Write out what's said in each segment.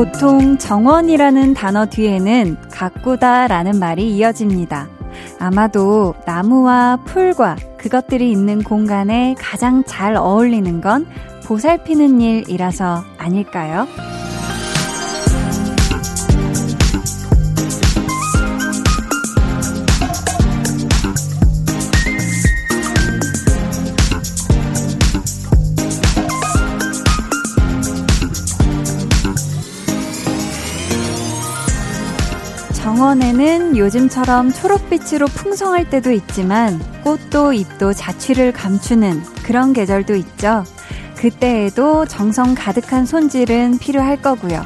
보통 정원이라는 단어 뒤에는 가꾸다 라는 말이 이어집니다. 아마도 나무와 풀과 그것들이 있는 공간에 가장 잘 어울리는 건 보살피는 일이라서 아닐까요? 정원에는 요즘처럼 초록빛으로 풍성할 때도 있지만 꽃도 잎도 자취를 감추는 그런 계절도 있죠. 그때에도 정성 가득한 손질은 필요할 거고요.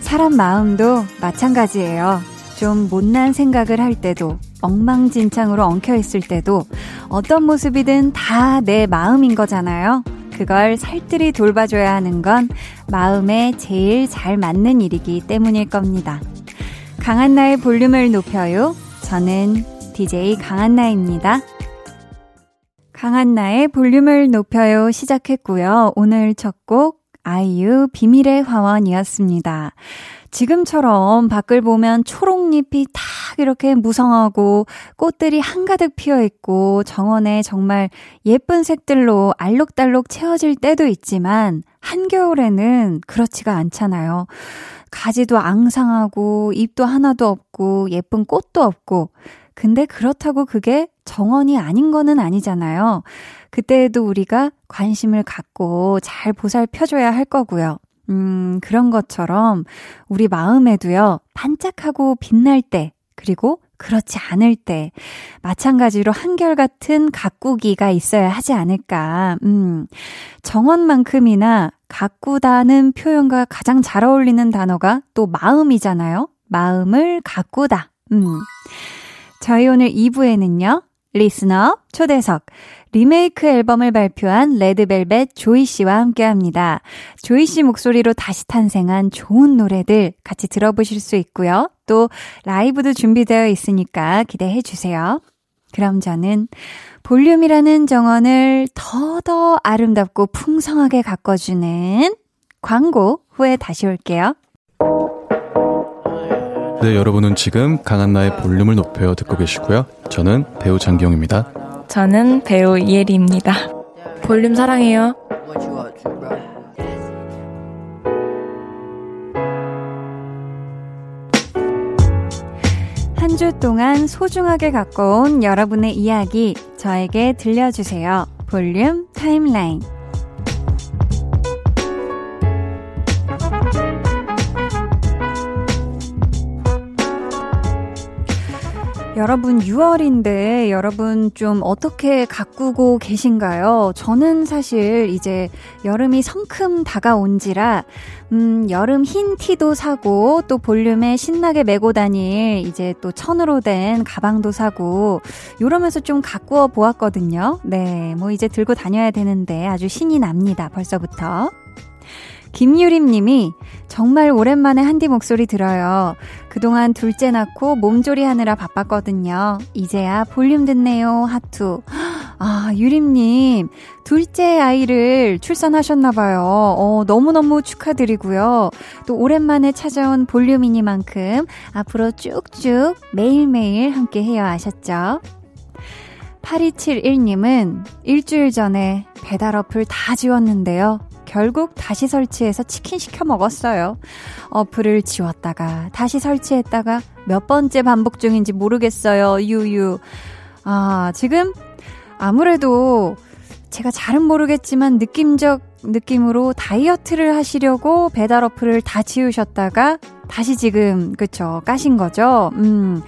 사람 마음도 마찬가지예요. 좀 못난 생각을 할 때도 엉망진창으로 엉켜 있을 때도 어떤 모습이든 다 내 마음인 거잖아요. 그걸 살뜰히 돌봐줘야 하는 건 마음에 제일 잘 맞는 일이기 때문일 겁니다. 강한나의 볼륨을 높여요. 저는 DJ 강한나입니다. 강한나의 볼륨을 높여요 시작했고요. 오늘 첫 곡 아이유 비밀의 화원이었습니다. 지금처럼 밖을 보면 초록잎이 탁 이렇게 무성하고 꽃들이 한가득 피어 있고 정원에 정말 예쁜 색들로 알록달록 채워질 때도 있지만 한겨울에는 그렇지가 않잖아요. 가지도 앙상하고 잎도 하나도 없고 예쁜 꽃도 없고 근데 그렇다고 그게 정원이 아닌 거는 아니잖아요. 그때에도 우리가 관심을 갖고 잘 보살펴줘야 할 거고요. 음, 그런 것처럼 우리 마음에도요, 반짝하고 빛날 때, 그리고 그렇지 않을 때, 마찬가지로 한결같은 가꾸기가 있어야 하지 않을까. 음, 정원만큼이나 가꾸다는 표현과 가장 잘 어울리는 단어가 또 마음이잖아요. 마음을 가꾸다. 음. 저희 오늘 2부에는요. 리스너 초대석 리메이크 앨범을 발표한 레드벨벳 조이 씨와 함께 합니다. 조이 씨 목소리로 다시 탄생한 좋은 노래들 같이 들어보실 수 있고요. 또 라이브도 준비되어 있으니까 기대해 주세요. 그럼 저는 볼륨이라는 정원을 더더 아름답고 풍성하게 가꿔주는 광고 후에 다시 올게요. 네, 여러분은 지금 강한나의 볼륨을 높여 듣고 계시고요. 저는 배우 장기영입니다. 저는 배우 이혜리입니다. 볼륨 사랑해요. 주 동안 소중하게 갖고 온 여러분의 이야기 저에게 들려주세요. 볼륨 타임라인. 여러분 6월인데 여러분 좀 어떻게 가꾸고 계신가요? 저는 사실 이제 여름이 성큼 다가온지라 음, 여름 흰 티도 사고 또 볼륨에 신나게 메고 다닐 이제 또 천으로 된 가방도 사고 이러면서 좀 가꾸어 보았거든요. 네, 뭐 이제 들고 다녀야 되는데 아주 신이 납니다. 벌써부터. 김유림 님이 정말 오랜만에 한디 목소리 들어요. 그동안 둘째 낳고 몸조리 하느라 바빴거든요. 이제야 볼륨 듣네요. 하투. 아, 유림 님. 둘째 아이를 출산하셨나봐요. 어, 너무너무 축하드리고요. 또 오랜만에 찾아온 볼륨이니만큼 앞으로 쭉쭉 매일매일 함께 해야 하셨죠? 8271님은 일주일 전에 배달 어플 다 지웠는데요. 결국 다시 설치해서 치킨 시켜 먹었어요. 어플을 지웠다가 다시 설치했다가 몇 번째 반복 중인지 모르겠어요. 유유. 아, 지금 아무래도 제가 잘은 모르겠지만 느낌적 느낌으로 다이어트를 하시려고 배달 어플을 다 지우셨다가 다시 지금 그쵸 까신 거죠. 음.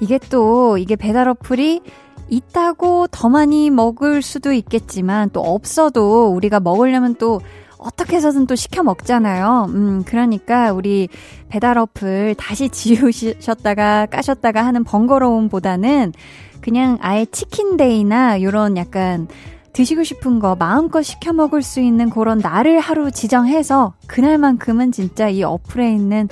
이게 또 이게 배달 어플이 있다고 더 많이 먹을 수도 있겠지만 또 없어도 우리가 먹으려면 또 어떻게 해서든 또 시켜 먹잖아요. 음, 그러니까 우리 배달 어플 다시 지우셨다가 까셨다가 하는 번거로움보다는 그냥 아예 치킨데이나 요런 약간 드시고 싶은 거 마음껏 시켜 먹을 수 있는 그런 날을 하루 지정해서 그날만큼은 진짜 이 어플에 있는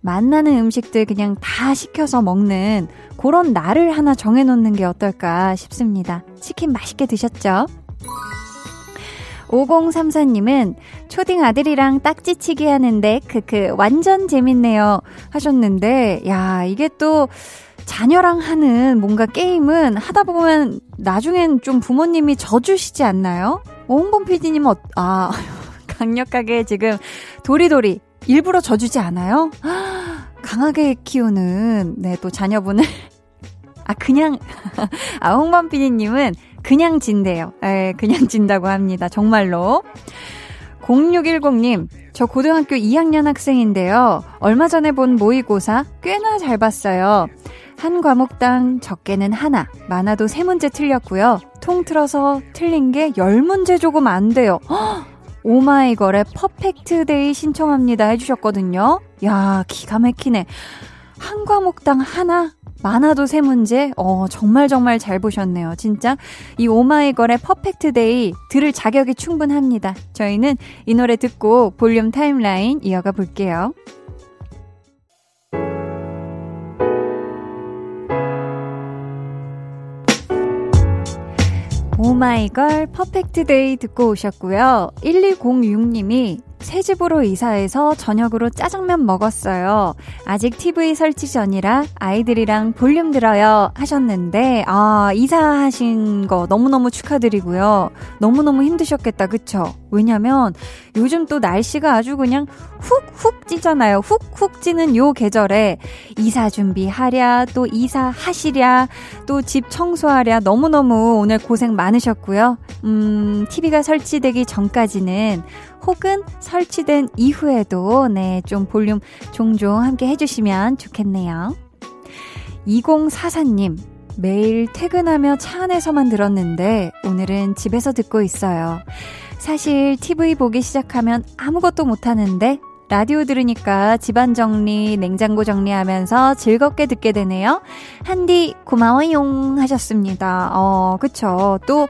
만나는 음식들 그냥 다 시켜서 먹는 그런 날을 하나 정해놓는 게 어떨까 싶습니다. 치킨 맛있게 드셨죠? 5034님은 초딩 아들이랑 딱지치기 하는데 크크 완전 재밌네요 하셨는데 야 이게 또 자녀랑 하는 뭔가 게임은 하다 보면 나중엔 좀 부모님이 져주시지 않나요? 홍범 PD님은 어, 아 강력하게 지금 도리도리 일부러 져주지 않아요? 강하게 키우는 네 또 자녀분을 아 그냥 아 홍범 PD님은 그냥 진대요. 에, 예, 그냥 진다고 합니다. 정말로. 0610님, 저 고등학교 2학년 학생인데요. 얼마 전에 본 모의고사 꽤나 잘 봤어요. 한 과목당 적게는 하나, 많아도 세 문제 틀렸고요. 통틀어서 틀린 게 10문제 조금 안 돼요. 오마이걸의 Perfect Day 신청합니다 해주셨거든요. 야, 기가 막히네. 한 과목당 하나? 많아도 세 문제? 어, 정말 정말 잘 보셨네요. 진짜. 이 오마이걸의 Perfect Day 들을 자격이 충분합니다. 저희는 이 노래 듣고 볼륨 timeline 이어가 볼게요. 오마이걸 Perfect Day 듣고 오셨고요. 1206님이 새 집으로 이사해서 저녁으로 짜장면 먹었어요. 아직 TV 설치 전이라 아이들이랑 볼륨 들어요 하셨는데, 아, 이사하신 거 너무너무 축하드리고요. 너무너무 힘드셨겠다, 그쵸? 왜냐면 요즘 또 날씨가 아주 그냥 훅훅 찌잖아요. 훅훅 찌는 요 계절에 이사 준비하랴, 또 이사 하시랴, 또 집 청소하랴 너무너무 오늘 고생 많으셨고요. 음, TV가 설치되기 전까지는 혹은 설치된 이후에도 네, 좀 볼륨 종종 함께 해주시면 좋겠네요. 2044님, 매일 퇴근하며 차 안에서만 들었는데 오늘은 집에서 듣고 있어요. 사실 TV 보기 시작하면 아무것도 못하는데 라디오 들으니까 집안 정리, 냉장고 정리하면서 즐겁게 듣게 되네요. 한디 고마워용 하셨습니다. 어, 그쵸. 또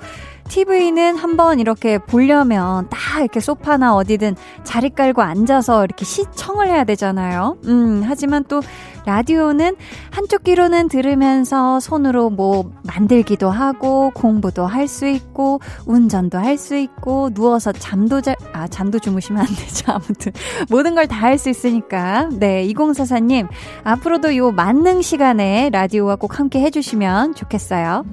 TV는 한번 이렇게 보려면 딱 이렇게 소파나 어디든 자리 깔고 앉아서 이렇게 시청을 해야 되잖아요. 음, 하지만 또 라디오는 한쪽 귀로는 들으면서 손으로 뭐 만들기도 하고 공부도 할 수 있고 운전도 할 수 있고 누워서 잠도 잘, 아, 잠도 주무시면 안 되죠. 아무튼 모든 걸 다 할 수 있으니까. 네, 2044님 앞으로도 요 만능 시간에 라디오와 꼭 함께 해주시면 좋겠어요.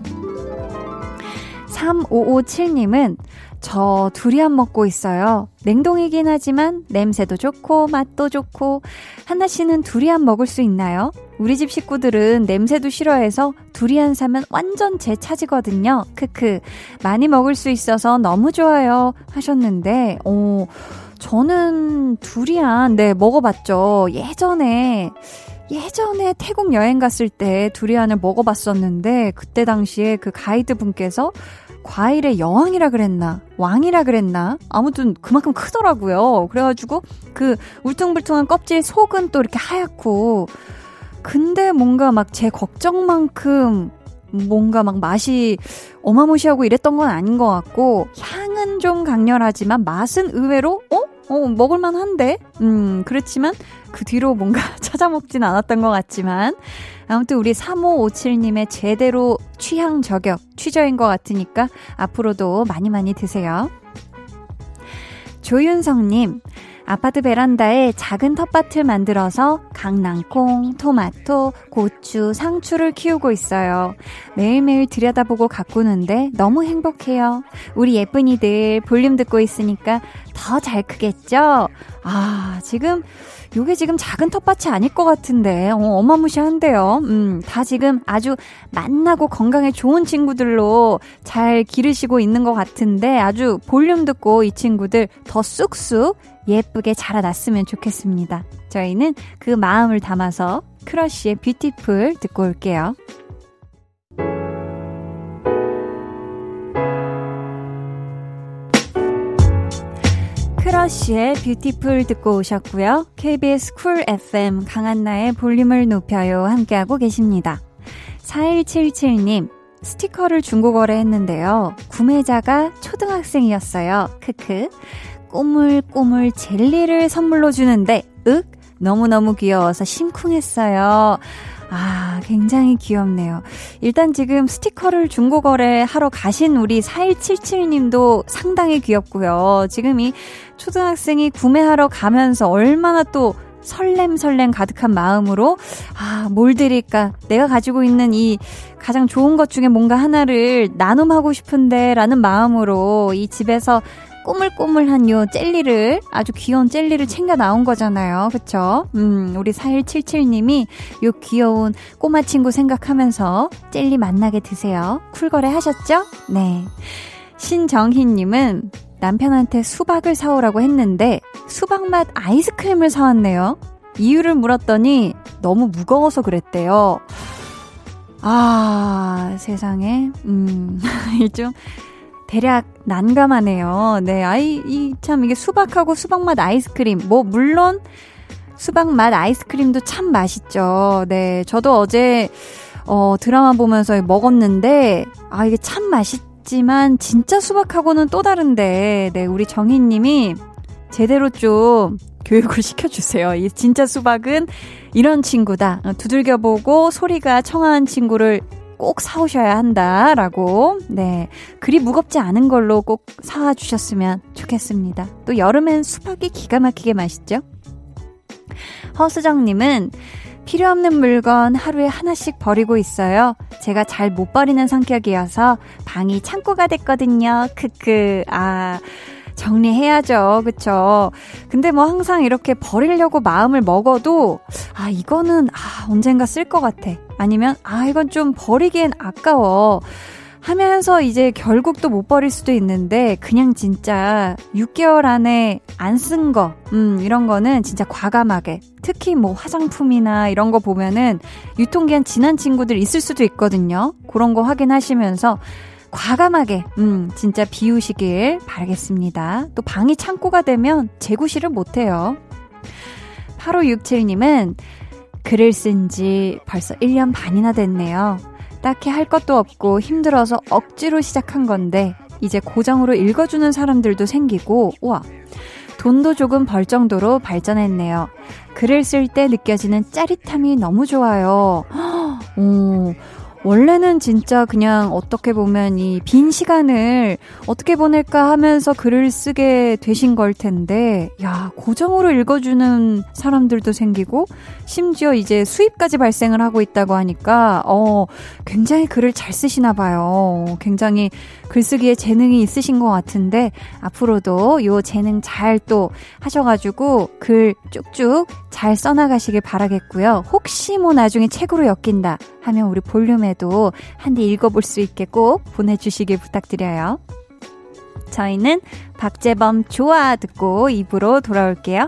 3557님은 저 두리안 먹고 있어요. 냉동이긴 하지만 냄새도 좋고 맛도 좋고 하나 씨는 두리안 먹을 수 있나요? 우리 집 식구들은 냄새도 싫어해서 두리안 사면 완전 제 차지거든요. 크크 많이 먹을 수 있어서 너무 좋아요 하셨는데 어 저는 두리안 네 먹어 봤죠. 예전에 예전에 태국 여행 갔을 때 두리안을 먹어봤었는데 그때 당시에 그 가이드 분께서 과일의 여왕이라 그랬나 왕이라 그랬나 아무튼 그만큼 크더라고요. 그래가지고 그 울퉁불퉁한 껍질 속은 또 이렇게 하얗고 근데 뭔가 막 제 걱정만큼 뭔가 막 맛이 어마무시하고 이랬던 건 아닌 것 같고 향은 좀 강렬하지만 맛은 의외로 어? 어 먹을만 한데? 음 그렇지만 그 뒤로 뭔가 찾아 먹진 않았던 것 같지만 아무튼 우리 3557님의 제대로 취향 저격, 취저인 것 같으니까 앞으로도 많이 많이 드세요. 조윤성님, 아파트 베란다에 작은 텃밭을 만들어서 강낭콩, 토마토, 고추, 상추를 키우고 있어요. 매일매일 들여다보고 가꾸는데 너무 행복해요. 우리 예쁜이들 볼륨 듣고 있으니까 더 잘 크겠죠? 아, 지금 요게 지금 작은 텃밭이 아닐 것 같은데, 어, 어마무시한데요. 음, 다 지금 아주 맛나고 건강에 좋은 친구들로 잘 기르시고 있는 것 같은데, 아주 볼륨 듣고 이 친구들 더 쑥쑥 예쁘게 자라났으면 좋겠습니다. 저희는 그 마음을 담아서 크러쉬의 Beautiful 듣고 올게요. 크러쉬의 Beautiful 듣고 오셨고요. KBS Cool FM 강한나의 볼륨을 높여요 함께하고 계십니다. 4177님 스티커를 중고거래 했는데요. 구매자가 초등학생이었어요. 크크. 꼬물꼬물 젤리를 선물로 주는데 윽 너무너무 귀여워서 심쿵했어요. 아, 굉장히 귀엽네요. 일단 지금 스티커를 중고거래 하러 가신 우리 4177님도 상당히 귀엽고요. 지금 이 초등학생이 구매하러 가면서 얼마나 또 설렘설렘 가득한 마음으로 아, 뭘 드릴까? 내가 가지고 있는 이 가장 좋은 것 중에 뭔가 하나를 나눔하고 싶은데 라는 마음으로 이 집에서 꼬물꼬물한 요 젤리를 아주 귀여운 젤리를 챙겨 나온 거잖아요. 그쵸? 음, 우리 4177님이 요 귀여운 꼬마 친구 생각하면서 젤리 만나게 드세요. 쿨거래 하셨죠? 네. 신정희님은 남편한테 수박을 사오라고 했는데 수박 맛 아이스크림을 사왔네요. 이유를 물었더니 너무 무거워서 그랬대요. 아, 세상에. 음, 좀 대략 난감하네요. 네, 아이, 이, 참, 이게 수박하고 수박맛 아이스크림. 뭐, 물론, 수박맛 아이스크림도 참 맛있죠. 네, 저도 어제, 어, 드라마 보면서 먹었는데, 아, 이게 참 맛있, 있지만 진짜 수박하고는 또 다른데 네 우리 정희님이 제대로 좀 교육을 시켜주세요. 이 진짜 수박은 이런 친구다. 두들겨보고 소리가 청아한 친구를 꼭 사오셔야 한다라고 네 그리 무겁지 않은 걸로 꼭 사와 주셨으면 좋겠습니다. 또 여름엔 수박이 기가 막히게 맛있죠. 허수정님은 필요 없는 물건 하루에 하나씩 버리고 있어요. 제가 잘 못 버리는 성격이어서 방이 창고가 됐거든요. 크크. 아. 정리해야죠. 그쵸? 근데 뭐 항상 이렇게 버리려고 마음을 먹어도, 아, 이거는, 아, 언젠가 쓸 것 같아. 아니면, 아, 이건 좀 버리기엔 아까워. 하면서 이제 결국 또 못 버릴 수도 있는데 그냥 진짜 6개월 안에 안 쓴 거, 음, 이런 거는 진짜 과감하게 특히 뭐 화장품이나 이런 거 보면은 유통기한 지난 친구들 있을 수도 있거든요. 그런 거 확인하시면서 과감하게, 음, 진짜 비우시길 바라겠습니다. 또 방이 창고가 되면 재구실을 못해요. 8567님은 글을 쓴 지 벌써 1년 반이나 됐네요. 딱히 할 것도 없고 힘들어서 억지로 시작한 건데 이제 고정으로 읽어주는 사람들도 생기고 와 돈도 조금 벌 정도로 발전했네요. 글을 쓸 때 느껴지는 짜릿함이 너무 좋아요. 오, 원래는 진짜 그냥 어떻게 보면 이 빈 시간을 어떻게 보낼까 하면서 글을 쓰게 되신 걸 텐데, 야, 고정으로 읽어주는 사람들도 생기고, 심지어 이제 수입까지 발생을 하고 있다고 하니까, 어, 굉장히 글을 잘 쓰시나 봐요. 굉장히 글쓰기에 재능이 있으신 것 같은데, 앞으로도 요 재능 잘 또 하셔가지고, 글 쭉쭉 잘 써나가시길 바라겠고요. 혹시 뭐 나중에 책으로 엮인다 하면 우리 볼륨에 도 한디 읽어볼 수 있게 꼭 보내주시길 부탁드려요. 저희는 박재범 좋아 듣고 입으로 돌아올게요.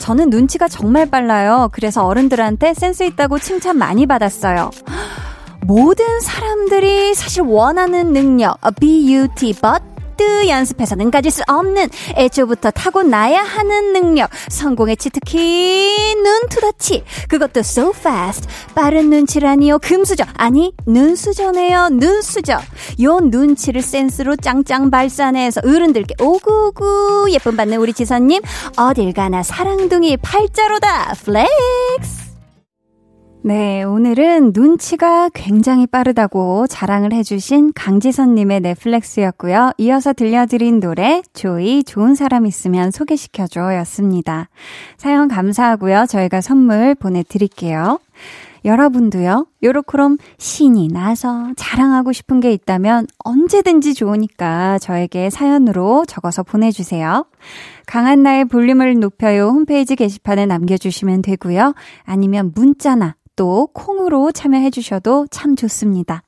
저는 눈치가 정말 빨라요. 그래서 어른들한테 센스 있다고 칭찬 많이 받았어요. 모든 사람들이 사실 원하는 능력, beauty, but 트 연습해서는 가질 수 없는 애초부터 타고나야 하는 능력. 성공의 치트키 눈투더치. 그것도 so fast. 빠른 눈치라니요 금수저. 아니 눈수저네요 눈수저. 요 눈치를 센스로 짱짱 발산해서 어른들께 오구구 예쁨 받는 우리 지선님. 어딜 가나 사랑둥이 팔자로다. flex 네, 오늘은 눈치가 굉장히 빠르다고 자랑을 해주신 강지선님의 네 flex였고요. 이어서 들려드린 노래, 조이, 좋은 사람 있으면 소개시켜줘 였습니다. 사연 감사하고요. 저희가 선물 보내드릴게요. 여러분도요, 요렇게럼 신이 나서 자랑하고 싶은 게 있다면 언제든지 좋으니까 저에게 사연으로 적어서 보내주세요. 강한 나의 볼륨을 높여요 홈페이지 게시판에 남겨주시면 되고요. 아니면 문자나 또 콩으로 참여해 주셔도 참 좋습니다.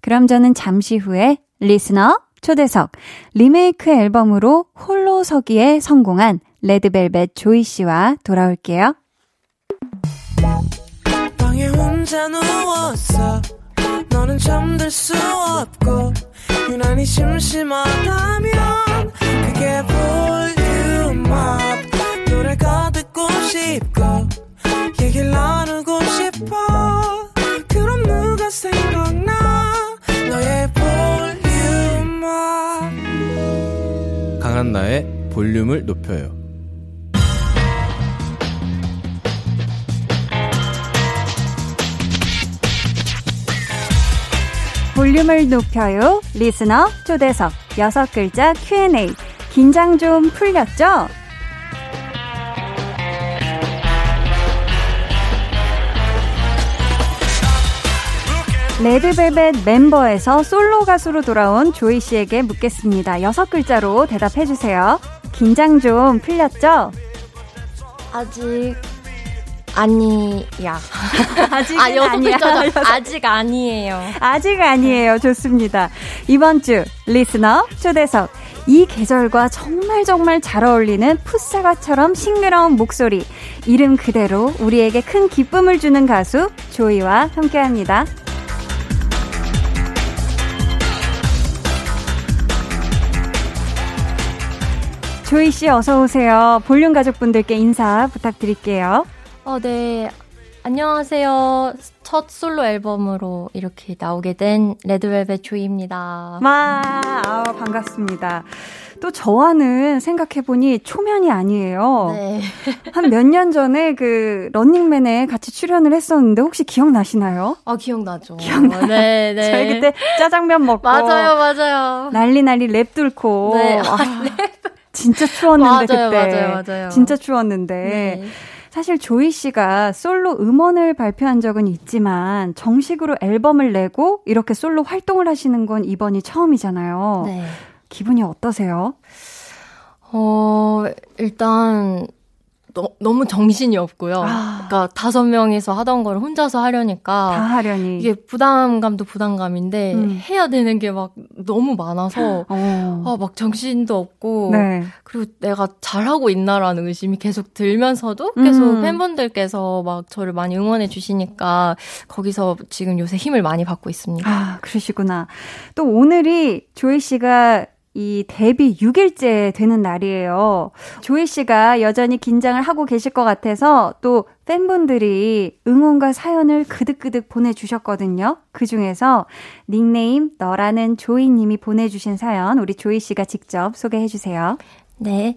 그럼 저는 잠시 후에 리스너 초대석 리메이크 앨범으로 홀로 서기에 성공한 레드벨벳 조이 씨와 돌아올게요. 너는 잠들 수 없고 유난히 심심하다면 그게 볼륨업 노래가 듣고 싶고 강한 나의 볼륨을 높여요 볼륨을 높여요. 리스너 초대석 여섯 글자 Q&A. 긴장 좀 풀렸죠? 레드벨벳 멤버에서 솔로 가수로 돌아온 조이 씨에게 묻겠습니다. 여섯 글자로 대답해 주세요. 긴장 좀 풀렸죠? 아직 아니야. 아직 아, 아니야. 아직 아니에요. 아직 아니에요. 좋습니다. 이번 주 리스너 초대석 이 계절과 정말 정말 잘 어울리는 풋사과처럼 싱그러운 목소리 이름 그대로 우리에게 큰 기쁨을 주는 가수 조이와 함께합니다. 조이 씨 어서 오세요. 볼륨 가족분들께 인사 부탁드릴게요. 어, 네. 안녕하세요. 첫 솔로 앨범으로 이렇게 나오게 된 레드벨벳 조이입니다. 와, 아, 반갑습니다. 또 저와는 생각해보니 초면이 아니에요. 네. 한 몇 년 전에 그 런닝맨에 같이 출연을 했었는데 혹시 기억나시나요? 아, 기억나죠. 기억나요? 네, 네. 저희 그때 짜장면 먹고 맞아요, 맞아요. 난리 난리 랩 뚫고 네. 아, 진짜 추웠는데 맞아요, 그때 맞아요, 맞아요. 진짜 추웠는데 네. 사실 조이 씨가 솔로 음원을 발표한 적은 있지만 정식으로 앨범을 내고 이렇게 솔로 활동을 하시는 건 이번이 처음이잖아요. 네. 기분이 어떠세요? 어, 일단, 너, 너무 정신이 없고요. 아. 그러니까 다섯 명이서 하던 걸 혼자서 하려니까. 다 하려니. 이게 부담감도 부담감인데, 음. 해야 되는 게 막 너무 많아서, 어. 아, 막 정신도 없고, 네. 그리고 내가 잘하고 있나라는 의심이 계속 들면서도 계속 음. 팬분들께서 막 저를 많이 응원해 주시니까 거기서 지금 요새 힘을 많이 받고 있습니다. 아, 그러시구나. 또 오늘이 조이 씨가 이 데뷔 6일째 되는 날이에요. 조이 씨가 여전히 긴장을 하고 계실 것 같아서 또 팬분들이 응원과 사연을 그득그득 보내주셨거든요. 그 중에서 닉네임 너라는 조이 님이 보내주신 사연 우리 조이 씨가 직접 소개해 주세요. 네.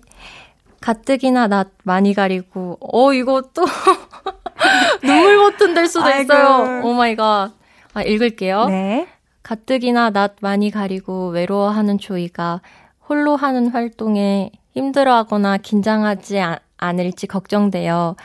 가뜩이나 낯 많이 가리고, 어, 이거 또, 눈물 버튼 될 수도 아이고. 있어요. oh my god. 아, 읽을게요. 네. 가뜩이나 낯 많이 가리고 외로워하는 조이가 홀로 하는 활동에 힘들어하거나 긴장하지 아- 않을지 걱정돼요.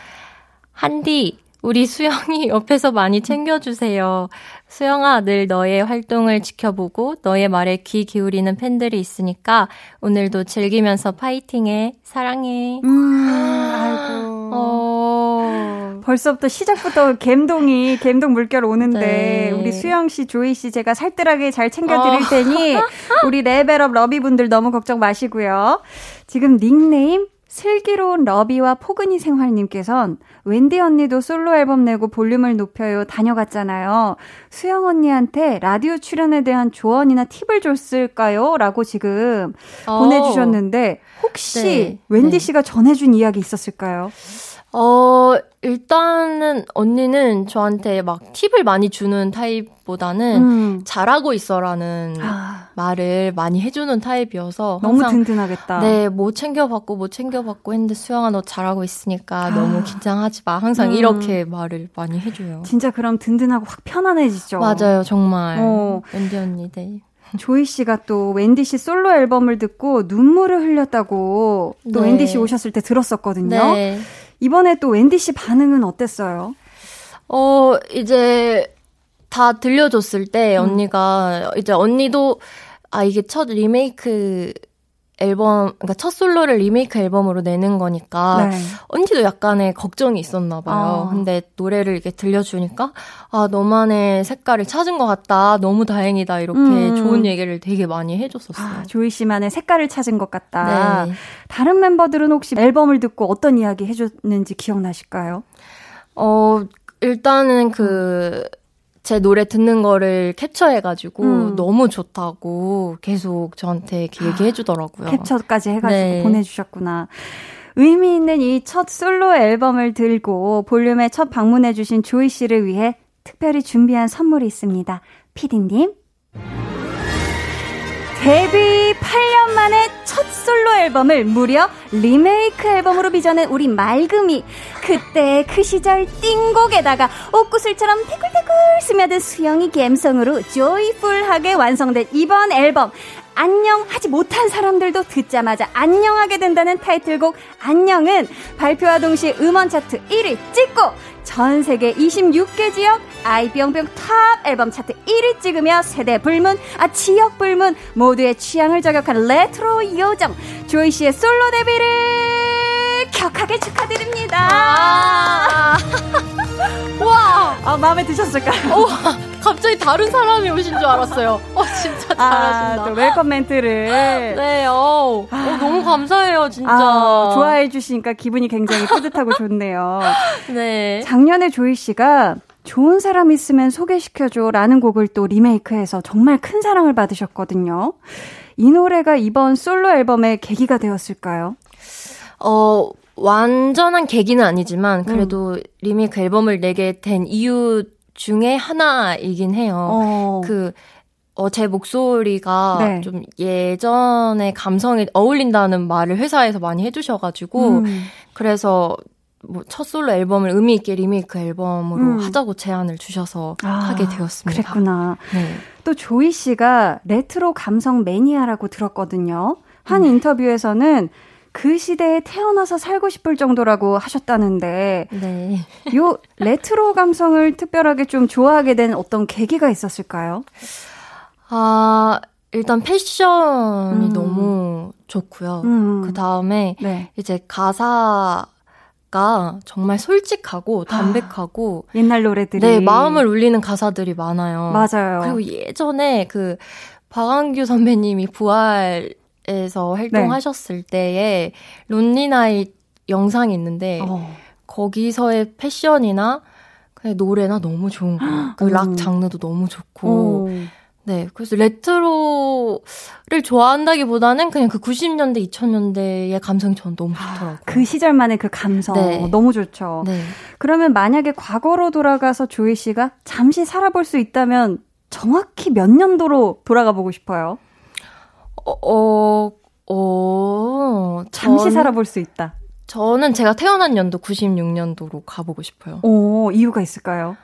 한디, 우리 수영이 옆에서 많이 챙겨주세요. 수영아, 늘 너의 활동을 지켜보고 너의 말에 귀 기울이는 팬들이 있으니까 오늘도 즐기면서 파이팅해. 사랑해. 음, 아이고. 어, 벌써부터 시작부터 갬동이 갬동 물결 오는데 네. 우리 수영 씨, 조이 씨 제가 살뜰하게 잘 챙겨 드릴 어. 테니 우리 레베럽 러비 분들 너무 걱정 마시고요. 지금 닉네임 슬기로운 러비와 포근이 생활님께선 웬디 언니도 솔로 앨범 내고 볼륨을 높여요 다녀갔잖아요. 수영 언니한테 라디오 출연에 대한 조언이나 팁을 줬을까요? 라고 지금 어. 보내주셨는데 혹시 네. 웬디 네. 씨가 전해준 이야기 있었을까요? 어, 일단은 언니는 저한테 막 팁을 많이 주는 타입보다는 음. 잘하고 있어라는 아. 말을 많이 해주는 타입이어서 너무 항상 든든하겠다. 네, 뭐 챙겨받고 뭐 챙겨받고 했는데 수영아 너 잘하고 있으니까 아. 너무 긴장하지 마. 항상 음. 이렇게 말을 많이 해줘요. 진짜 그럼 든든하고 확 편안해지죠. 맞아요, 정말. 어. wendy 언니, 네. 조이 씨가 또 웬디 씨 솔로 앨범을 듣고 눈물을 흘렸다고 또 네. 웬디 씨 오셨을 때 들었었거든요. 네. 이번에 또 웬디 씨 반응은 어땠어요? 어, 이제 다 들려줬을 때 음. 언니가 이제 언니도 아 이게 첫 리메이크 앨범, 그러니까 첫 솔로를 리메이크 앨범으로 내는 거니까 네. 언니도 약간의 걱정이 있었나 봐요. 아. 근데 노래를 이렇게 들려주니까 아 너만의 색깔을 찾은 것 같다. 너무 다행이다. 이렇게 음. 좋은 얘기를 되게 많이 해줬었어요. 아, 조이 씨만의 색깔을 찾은 것 같다. 네. 다른 멤버들은 혹시 앨범을 듣고 어떤 이야기 해줬는지 기억나실까요? 어 일단은 그 제 노래 듣는 거를 캡처해가지고 음. 너무 좋다고 계속 저한테 이렇게 얘기해 주더라고요. 캡처까지 해가지고 네. 보내주셨구나. 의미 있는 이 첫 솔로 앨범을 들고 볼륨에 첫 방문해주신 조이 씨를 위해 특별히 준비한 선물이 있습니다. 피디님. 데뷔 8년 만에 첫 솔로 앨범을 무려 리메이크 앨범으로 빚어낸 우리 맑음이 그때 그 시절 띵곡에다가 옷구슬처럼 태굴태굴 스며든 수영이 감성으로 조이풀하게 완성된 이번 앨범 안녕하지 못한 사람들도 듣자마자 안녕하게 된다는 타이틀곡 안녕은 발표와 동시에 음원 차트 1위 찍고 전 세계 26개 지역 아이뿅뿅 top 앨범 차트 1위 찍으며 세대 불문, 아 지역 불문 모두의 취향을 저격한 레트로 요정 조이 씨의 솔로 데뷔를 격하게 축하드립니다. 아~ 와, 아, 마음에 드셨을까요? 와, 갑자기 다른 사람이 오신 줄 알았어요. 어, 진짜 아, 잘하신다. 아, 또 welcome 멘트를. 네, 어, 어, 너무 감사해요, 진짜. 아, 좋아해 주시니까 기분이 굉장히 뿌듯하고 좋네요. 네. 작년에 조이 씨가 좋은 사람 있으면 소개시켜줘 라는 곡을 또 리메이크해서 정말 큰 사랑을 받으셨거든요. 이 노래가 이번 솔로 앨범의 계기가 되었을까요? 어, 완전한 계기는 아니지만 그래도 음. 리메이크 앨범을 내게 된 이유 중에 하나이긴 해요. 어. 그, 어, 제 목소리가 네. 좀 예전의 감성에 어울린다는 말을 회사에서 많이 해주셔가지고, 음. 그래서 뭐 첫 솔로 앨범을 의미 있게 리메이크 앨범으로 음. 하자고 제안을 주셔서 아, 하게 되었습니다. 그랬구나. 네. 또 조이 씨가 레트로 감성 매니아라고 들었거든요. 한 음. 인터뷰에서는 그 시대에 태어나서 살고 싶을 정도라고 하셨다는데 네. 요 레트로 감성을 특별하게 좀 좋아하게 된 어떤 계기가 있었을까요? 아, 일단 패션이 음. 너무 좋고요. 음. 그 다음에 네. 이제 가사 가 정말 솔직하고 담백하고 아, 옛날 노래들이 네 마음을 울리는 가사들이 많아요. 맞아요. 그리고 예전에 그 박완규 선배님이 부활 에서 활동하셨을 네. 때에 론리나잇 영상이 있는데 어. 거기서의 패션이나 그냥 노래나 너무 좋은 거예요. 그락 장르도 너무 좋고. 오. 네. 그래서 레트로를 좋아한다기보다는 그냥 그 90년대, 2000년대의 감성이 저는 너무 좋더라고요. 그 시절만의 그 감성. 네. 너무 좋죠. 네. 그러면 만약에 과거로 돌아가서 조이 씨가 잠시 살아볼 수 있다면 정확히 몇 년도로 돌아가 보고 싶어요? 어, 어, 잠시 저는, 살아볼 수 있다. 저는 제가 태어난 연도 96년도로 가보고 싶어요. 오, 이유가 있을까요?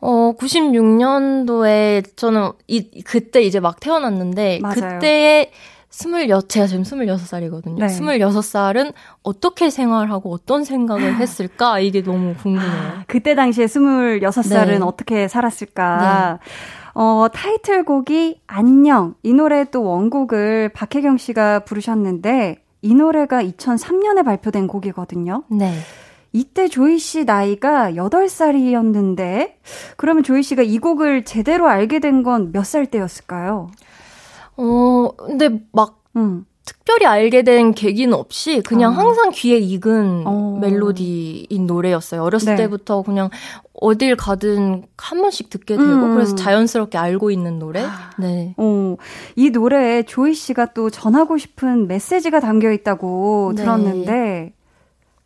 어, 96년도에 저는 이, 그때 이제 막 태어났는데, 맞아요. 그때에 스물여, 제가 지금 26살이거든요. 네. 26살은 어떻게 생활하고 어떤 생각을 했을까? 이게 너무 궁금해요. 아, 그때 당시에 26살은 네. 어떻게 살았을까? 네. 어, 타이틀곡이 안녕. 이 노래 또 원곡을 박혜경 씨가 부르셨는데 이 노래가 2003년에 발표된 곡이거든요. 네. 이때 조이 씨 나이가 8살이었는데 그러면 조이 씨가 이 곡을 제대로 알게 된 건 몇 살 때였을까요? 어, 근데 막 음. 특별히 알게 된 계기는 없이 그냥 아. 항상 귀에 익은 어. 멜로디인 노래였어요. 어렸을 네. 때부터 그냥 어딜 가든 한 번씩 듣게 되고 음. 그래서 자연스럽게 알고 있는 노래. 아. 네. 어. 이 노래에 조이 씨가 또 전하고 싶은 메시지가 담겨 있다고 네. 들었는데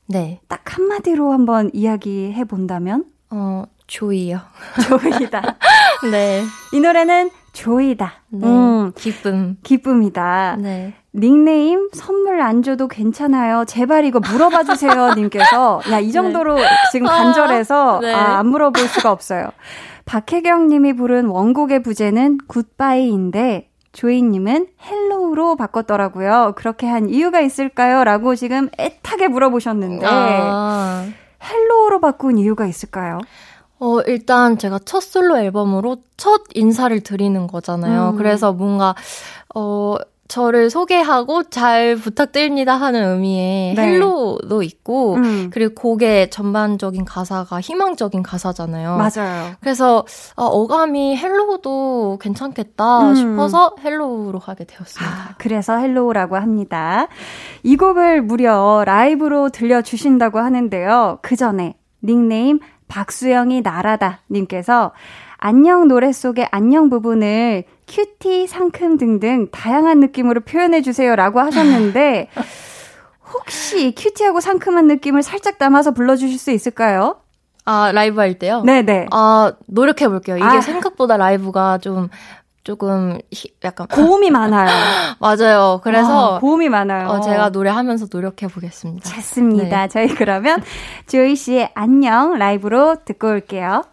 네. 딱 한마디로 한번 이야기해 본다면? 어, 조이요. 조이다. 네. 이 노래는 조이다. 네. 음, 기쁨. 기쁨이다. 네. 닉네임 선물 안 줘도 괜찮아요. 제발 이거 물어봐 주세요. 님께서 야, 이 정도로 네. 지금 간절해서 네. 아, 안 물어볼 수가 없어요. 박혜경 님이 부른 원곡의 부제는 goodbye인데 조이님은 hello로 바꿨더라고요. 그렇게 한 이유가 있을까요? 라고 지금 애타게 물어보셨는데 아. hello로 바꾼 이유가 있을까요? 어, 일단 제가 첫 솔로 앨범으로 첫 인사를 드리는 거잖아요. 음. 그래서 뭔가, 어, 저를 소개하고 잘 부탁드립니다 하는 의미의 네. hello도 있고 음. 그리고 곡의 전반적인 가사가 희망적인 가사잖아요. 맞아요. 그래서 어, 어감이 hello도 괜찮겠다 음. 싶어서 hello로 하게 되었습니다. 아, 그래서 hello라고 합니다. 이 곡을 무려 라이브로 들려주신다고 하는데요. 그 전에 닉네임 박수영이 나라다 님께서 안녕 노래 속의 안녕 부분을 cutie, 상큼 등등 다양한 느낌으로 표현해 주세요라고 하셨는데 혹시 cutie하고 상큼한 느낌을 살짝 담아서 불러 주실 수 있을까요? 아 라이브 할 때요? 네네. 아 노력해 볼게요. 이게 아. 생각보다 라이브가 좀 조금 약간 고음이 많아요. 맞아요. 그래서 아, 고음이 많아요. 어, 제가 노래하면서 노력해 보겠습니다. 좋습니다. 네. 저희 그러면 조이 씨의 안녕 라이브로 듣고 올게요.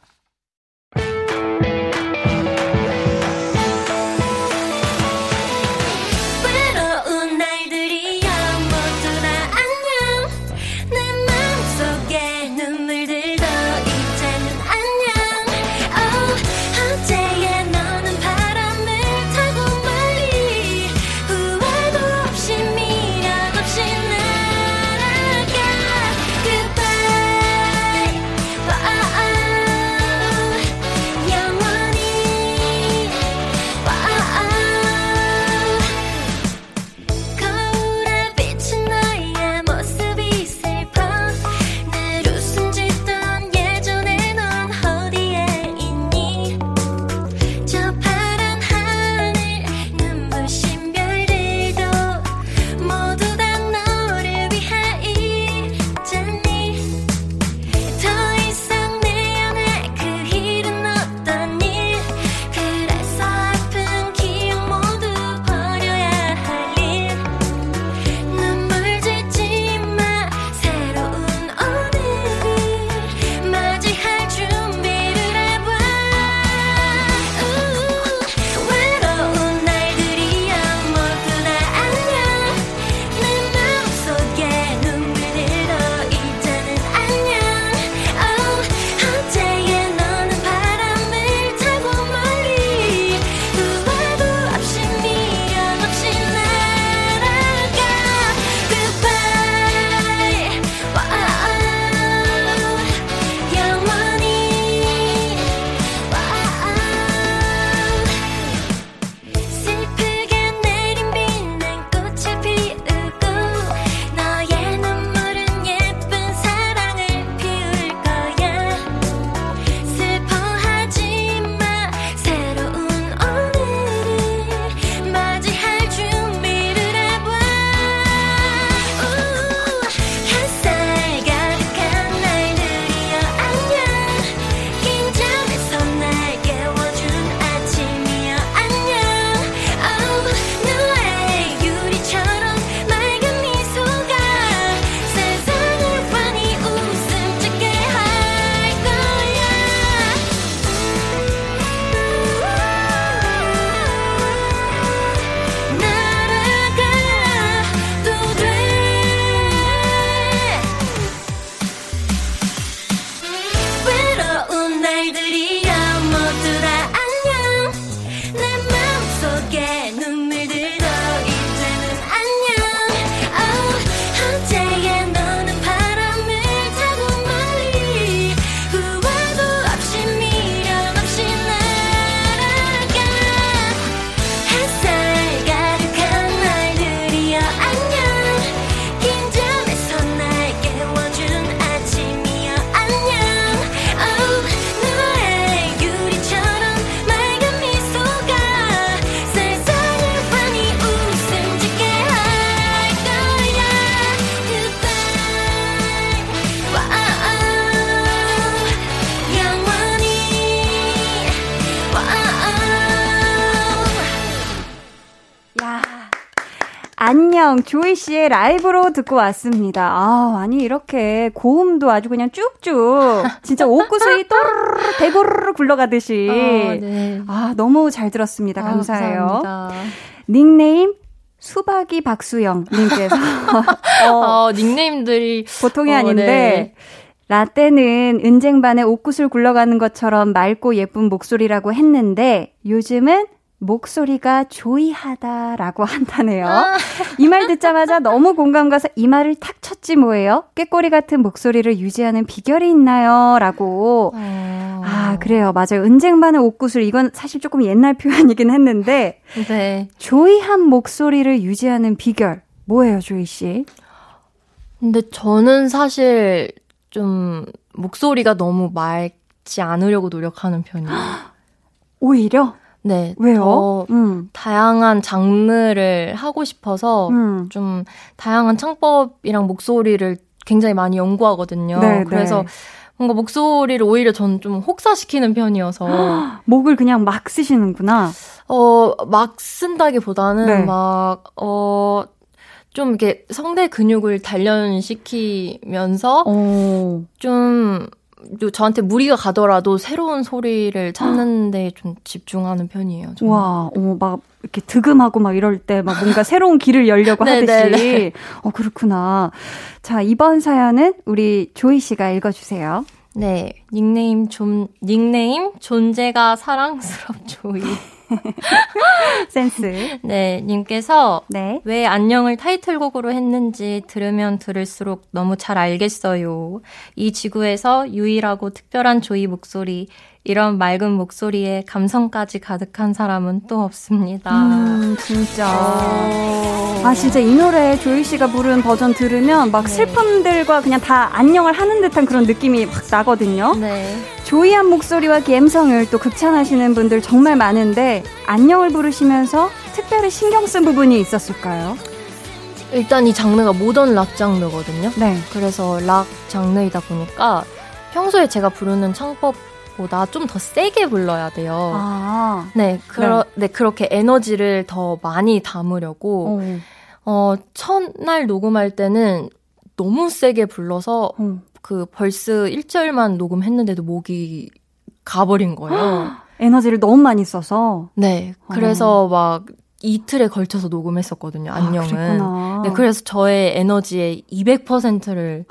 안녕 조이 씨의 라이브로 듣고 왔습니다. 아, 아니 이렇게 고음도 아주 그냥 쭉쭉 진짜 옷구슬이 또르르 대고르르 굴러가듯이 어, 네. 아, 너무 잘 들었습니다. 아, 감사해요. 아, 닉네임 수박이 박수영 님께서 어, 어, 닉네임들이 보통이 어, 아닌데 네. 라떼는 은쟁반에 옷구슬 굴러가는 것처럼 맑고 예쁜 목소리라고 했는데 요즘은 목소리가 조이하다라고 한다네요. 아. 이말 듣자마자 너무 공감 가서 이 말을 탁 쳤지 뭐예요? 꾀꼬리 같은 목소리를 유지하는 비결이 있나요? 라고. 어. 아, 그래요. 맞아요. 은쟁반의 옷구슬 이건 사실 조금 옛날 표현이긴 했는데 네. 조이한 목소리를 유지하는 비결 뭐예요, 조이 씨? 근데 저는 사실 좀 목소리가 너무 맑지 않으려고 노력하는 편이에요. 오히려? 네. 왜요? 음. 다양한 장르를 하고 싶어서 음. 좀 다양한 창법이랑 목소리를 굉장히 많이 연구하거든요. 네, 네. 그래서 네. 뭔가 목소리를 오히려 전 좀 혹사시키는 편이어서 목을 그냥 막 쓰시는구나. 어, 막 쓴다기보다는 네. 막 어. 좀 이렇게 성대 근육을 단련시키면서 오. 좀 저한테 무리가 가더라도 새로운 소리를 찾는데 좀 집중하는 편이에요. 저는. 와, 어, 막 이렇게 득음하고 막 이럴 때 막 뭔가 새로운 길을 열려고 네, 네, 하듯이. 네. 어, 그렇구나. 자, 이번 사연은 우리 조이 씨가 읽어주세요. 네, 닉네임 좀, 닉네임 존재가 사랑스럽 조이. 센스. 네, 님께서 네. 왜 안녕을 타이틀곡으로 했는지 들으면 들을수록 너무 잘 알겠어요. 이 지구에서 유일하고 특별한 조이 목소리, 이런 맑은 목소리에 감성까지 가득한 사람은 또 없습니다. 음, 진짜. 아, 진짜 이 노래 조이 씨가 부른 버전 들으면 막 네. 슬픔들과 그냥 다 안녕을 하는 듯한 그런 느낌이 막 나거든요. 네. 조이한 목소리와 감성을 또 극찬하시는 분들 정말 많은데 안녕을 부르시면서 특별히 신경 쓴 부분이 있었을까요? 일단 이 장르가 모던 락 장르거든요. 네. 그래서 락 장르이다 보니까 평소에 제가 부르는 창법 보다 좀더 세게 불러야 돼요. 아. 네, 그러, 네. 네. 그렇게 에너지를 더 많이 담으려고, 오. 어, 첫날 녹음할 때는 너무 세게 불러서, 오. 그 벌스 1절만 녹음했는데도 목이 가버린 거예요. 에너지를 너무 많이 써서? 네, 그래서 어. 막, 이틀에 걸쳐서 녹음했었거든요, 아, 안녕은. 아, 네, 그래서 저의 에너지의 200%를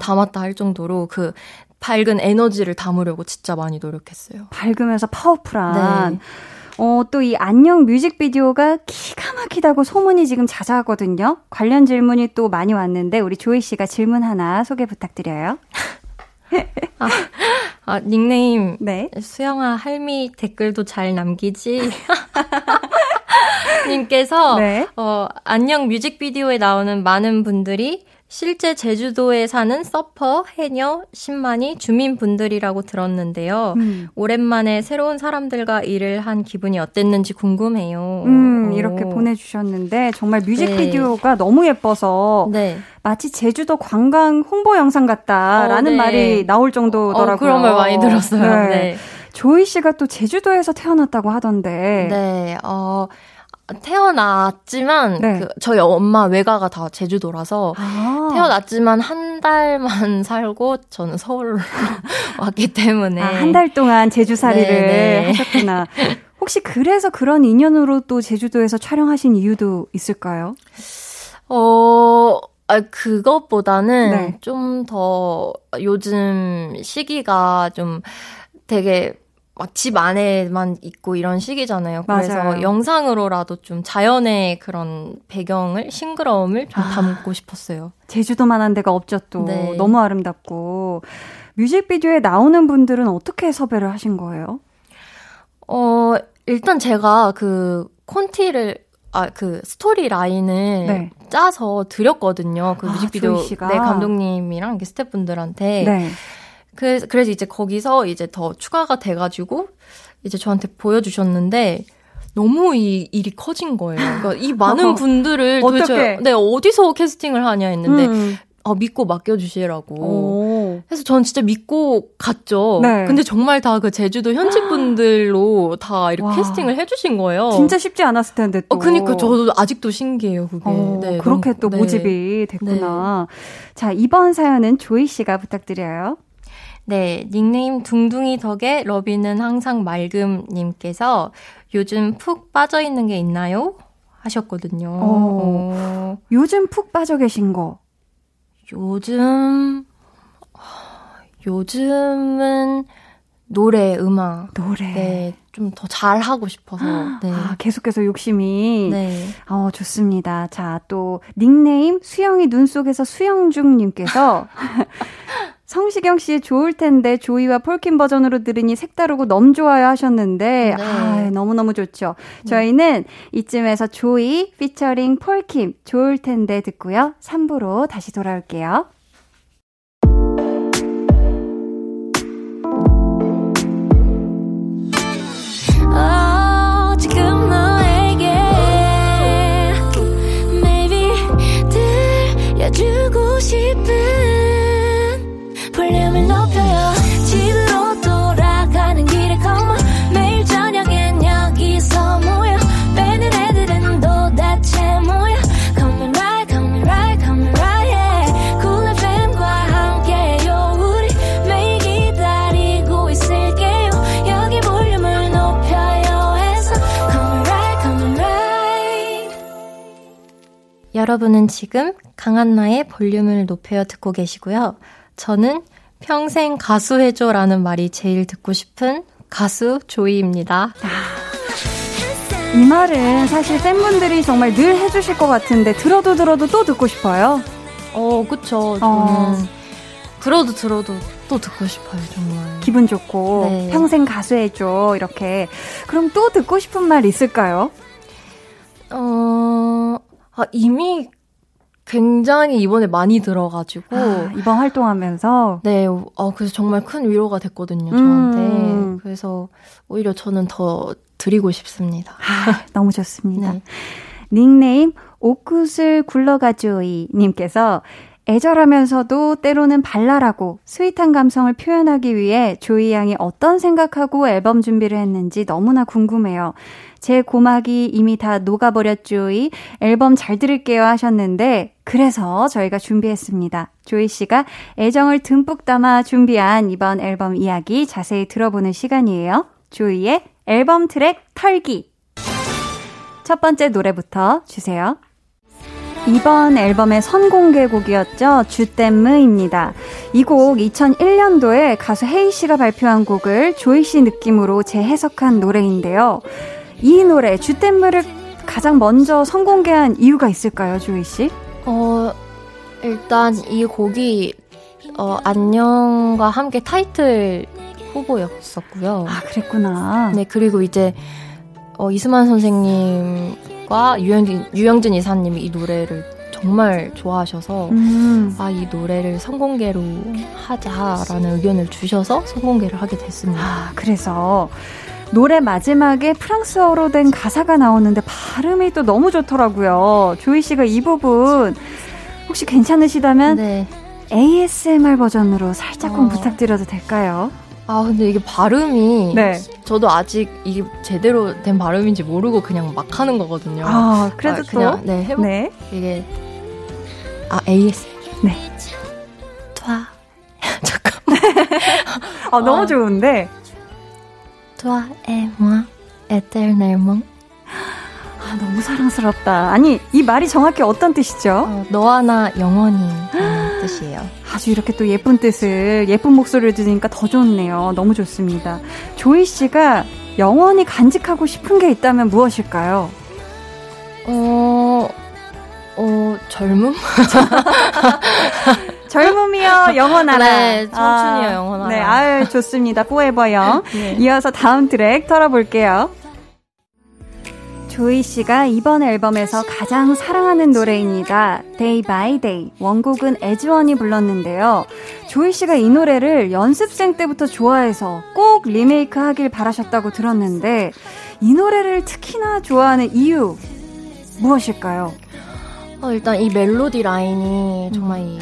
담았다 할 정도로 그 밝은 에너지를 담으려고 진짜 많이 노력했어요. 밝으면서 파워풀한. 네. 어, 또 이 안녕 뮤직비디오가 기가 막히다고 소문이 지금 자자하거든요. 관련 질문이 또 많이 왔는데 우리 조이 씨가 질문 하나 소개 부탁드려요. 아, 아, 닉네임 네. 수영아 할미 댓글도 잘 남기지. 님께서 네. 어, 안녕 뮤직비디오에 나오는 많은 분들이 실제 제주도에 사는 서퍼, 해녀, 신만이 주민분들이라고 들었는데요. 음. 오랜만에 새로운 사람들과 일을 한 기분이 어땠는지 궁금해요. 음, 이렇게 보내주셨는데 정말 뮤직비디오가 네. 너무 예뻐서 네. 마치 제주도 관광 홍보 영상 같다라는 어, 네. 말이 나올 정도더라고요. 어, 그런 말 많이 들었어요. 네. 네. 조이 씨가 또 제주도에서 태어났다고 하던데. 네, 어, 태어났지만 네. 그 저희 엄마 외가가 다 제주도라서 아. 태어났지만 한 달만 살고 저는 서울로 왔기 때문에 아, 한달 동안 제주살이를 네네. 네. 하셨구나. 혹시 그래서 그런 인연으로 또 제주도에서 촬영하신 이유도 있을까요? 어, 아, 그것보다는 네. 좀더 요즘 시기가 좀 되게 막 집 안에만 있고 이런 시기잖아요. 그래서 맞아요. 영상으로라도 좀 자연의 그런 배경을 싱그러움을 좀 아, 담고 싶었어요. 제주도만한 데가 없죠 또 네. 너무 아름답고 뮤직비디오에 나오는 분들은 어떻게 섭외를 하신 거예요? 어 일단 제가 그 콘티를 아, 그 스토리 라인을 네. 짜서 드렸거든요. 그 아, 뮤직비디오 아, 네, 감독님이랑 스태프분들한테. 네. 그, 그래서 이제 거기서 이제 더 추가가 돼가지고 이제 저한테 보여주셨는데 너무 이 일이 커진 거예요. 그러니까 이 많은 분들을 도대체 네, 어디서 캐스팅을 하냐 했는데 음. 어, 믿고 맡겨주시라고. 오. 그래서 전 진짜 믿고 갔죠. 네. 근데 정말 다 그 제주도 현지 분들로 다 이렇게 와. 캐스팅을 해주신 거예요. 진짜 쉽지 않았을 텐데 또. 어, 그니까 저도 아직도 신기해요, 그게. 어, 네, 그렇게 너무, 또 모집이 네. 됐구나. 네. 자, 이번 사연은 조이 씨가 부탁드려요. 네, 닉네임 둥둥이 덕에 러비는 항상 맑음님께서 요즘 푹 빠져 있는 게 있나요? 하셨거든요. 어, 어. 요즘 푹 빠져 계신 거. 요즘, 요즘은 노래, 음악. 노래. 네, 좀 더 잘하고 싶어서. 네. 아, 계속해서 욕심이. 네. 어, 좋습니다. 자, 또, 닉네임 수영이 눈 속에서 수영중님께서 성시경 씨의 좋을 텐데 조이와 폴킴 버전으로 들으니 색다르고 너무 좋아요 하셨는데 네. 아, 너무너무 좋죠. 네. 저희는 이쯤에서 조이 피처링 폴킴 좋을 텐데 듣고요. 3부로 다시 돌아올게요. 여러분은 지금 강한나의 볼륨을 높여 듣고 계시고요. 저는 평생 가수 해줘라는 말이 제일 듣고 싶은 가수 조이입니다. 이 말은 사실 팬분들이 정말 늘 해주실 것 같은데 들어도 들어도 또 듣고 싶어요. 어, 그쵸. 저는 어. 들어도 들어도 또 듣고 싶어요, 정말. 기분 좋고 네. 평생 가수 해줘 이렇게. 그럼 또 듣고 싶은 말 있을까요? 어, 아, 이미 굉장히 이번에 많이 들어가지고 아, 이번 활동하면서 네, 어 그래서 정말 큰 위로가 됐거든요 저한테. 음. 그래서 오히려 저는 더 드리고 싶습니다. 아, 너무 좋습니다. 네. 닉네임 옷굿을 굴러가죠이 님께서 애절하면서도 때로는 발랄하고 스윗한 감성을 표현하기 위해 조이 양이 어떤 생각하고 앨범 준비를 했는지 너무나 궁금해요. 제 고막이 이미 다 녹아버렸죠이 앨범 잘 들을게요 하셨는데 그래서 저희가 준비했습니다. 조이 씨가 애정을 듬뿍 담아 준비한 이번 앨범 이야기 자세히 들어보는 시간이에요. 조이의 앨범 트랙 털기. 첫 번째 노래부터 주세요. 이번 앨범의 선공개곡이었죠. 주댐무입니다. 이 곡 2001년도에 가수 헤이 씨가 발표한 곡을 조이 씨 느낌으로 재해석한 노래인데요. 이 노래 주댐무를 가장 먼저 선공개한 이유가 있을까요, 조이 씨? 어, 일단 이 곡이 어, 안녕과 함께 타이틀 후보였었고요. 아, 그랬구나. 네, 그리고 이제 어, 이수만 선생님과 유영진, 유영진 이사님이 이 노래를 정말 좋아하셔서 음. 아이 노래를 선공개로 하자라는 의견을 주셔서 선공개를 하게 됐습니다. 아, 그래서 노래 마지막에 프랑스어로 된 가사가 나오는데 발음이 또 너무 좋더라고요. 조이 씨가 이 부분 혹시 괜찮으시다면 네. ASMR 버전으로 살짝만 어. 부탁드려도 될까요? 아 근데 이게 발음이 네. 저도 아직 이게 제대로 된 발음인지 모르고 그냥 막 하는 거거든요. 아 그래도 아, 그냥 네 해보 네. 이게 아 ASMR 네. 와 잠깐만. 아 너무 아. 좋은데. Toi et moi, éternellement. 아, 너무 사랑스럽다. 아니, 이 말이 정확히 어떤 뜻이죠? 어, 너와 나 영원히 뜻이에요. 아주 이렇게 또 예쁜 뜻을, 예쁜 목소리를 들으니까 더 좋네요. 너무 좋습니다. 조이 씨가 영원히 간직하고 싶은 게 있다면 무엇일까요? 어, 어, 젊음? 젊음이여 영원하라. 네, 청춘이여 아, 영원하라. 네, 아유 좋습니다. 포에버요. 네. 이어서 다음 트랙 털어볼게요. 조이 씨가 이번 앨범에서 가장 사랑하는 노래입니다. Day by Day. 원곡은 애지원이 불렀는데요. 조이 씨가 이 노래를 연습생 때부터 좋아해서 꼭 리메이크 하길 바라셨다고 들었는데 이 노래를 특히나 좋아하는 이유 무엇일까요? 어, 일단 이 멜로디 라인이 정말 이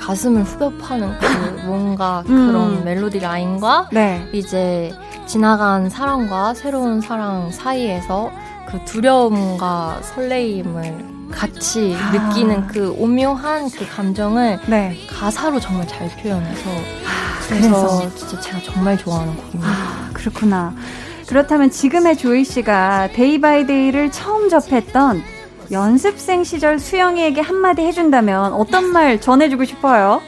가슴을 후벼 파는 그 뭔가 음. 그런 멜로디 라인과 네. 이제 지나간 사랑과 새로운 사랑 사이에서 그 두려움과 설레임을 같이 아. 느끼는 그 오묘한 그 감정을 네. 가사로 정말 잘 표현해서 아, 그래서, 그래서 진짜 제가 정말 좋아하는 곡입니다. 아, 그렇구나. 그렇다면 지금의 조이 씨가 Day by Day를 처음 접했던 연습생 시절 수영이에게 한마디 해준다면 어떤 말 전해주고 싶어요?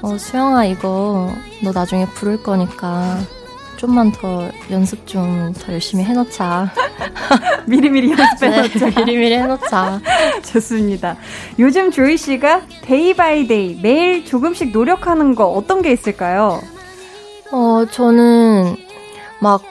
어, 수영아, 이거 너 나중에 부를 거니까 좀만 더 연습 좀 더 열심히 해놓자. 미리미리 연습해놓자. 네, 미리미리 해놓자. 좋습니다. 요즘 조이 씨가 day by day 매일 조금씩 노력하는 거 어떤 게 있을까요? 어, 저는 막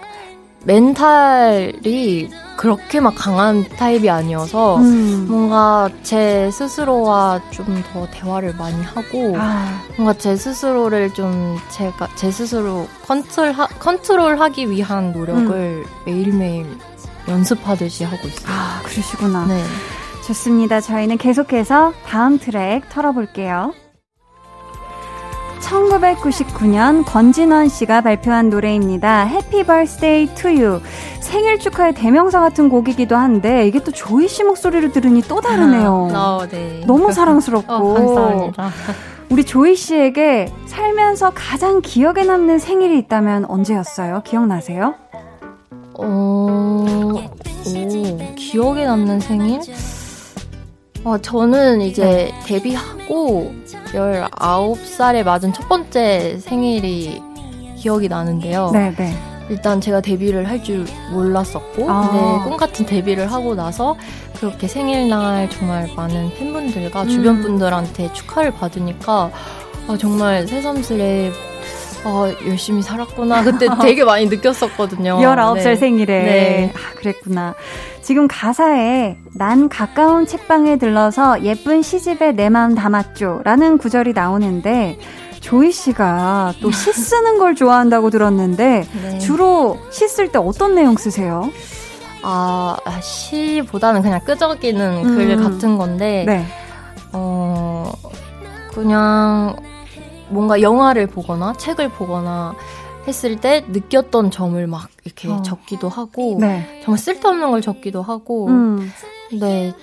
멘탈이 그렇게 막 강한 타입이 아니어서 음. 뭔가 제 스스로와 좀 더 대화를 많이 하고 아. 뭔가 제 스스로를 좀 제가 제 스스로 컨트롤 컨트롤하기 위한 노력을 음. 매일매일 연습하듯이 하고 있어요. 아, 그러시구나. 네. 좋습니다. 저희는 계속해서 다음 트랙 틀어볼게요. 1999년 권진원 씨가 발표한 노래입니다. Happy Birthday to You. 생일 축하의 대명사 같은 곡이기도 한데 이게 또 조이 씨 목소리를 들으니 또 다르네요. 아, 어, 네. 너무 사랑스럽고. 어, 감사합니다. 우리 조이 씨에게 살면서 가장 기억에 남는 생일이 있다면 언제였어요? 기억나세요? 어, 오, 기억에 남는 생일? 어, 저는 이제 네. 데뷔하고 19살에 맞은 첫 번째 생일이 기억이 나는데요. 네, 네. 일단 제가 데뷔를 할 줄 몰랐었고, 아. 근데 꿈 같은 데뷔를 하고 나서 그렇게 생일날 정말 많은 팬분들과 음. 주변 분들한테 축하를 받으니까 아, 정말 새삼스레 아, 열심히 살았구나. 그때 되게 많이 느꼈었거든요. 19살 네. 생일에. 네. 아, 그랬구나. 지금 가사에 난 가까운 책방에 들러서 예쁜 시집에 내 마음 담았죠. 라는 구절이 나오는데 조이 씨가 또 시 쓰는 걸 좋아한다고 들었는데 네. 주로 시 쓸 때 어떤 내용 쓰세요? 아, 시보다는 그냥 끄적이는 음. 글 같은 건데, 네. 어, 그냥 뭔가 영화를 보거나 책을 보거나 했을 때 느꼈던 점을 막 이렇게 어. 적기도 하고 네. 정말 쓸데없는 걸 적기도 하고 음. 네.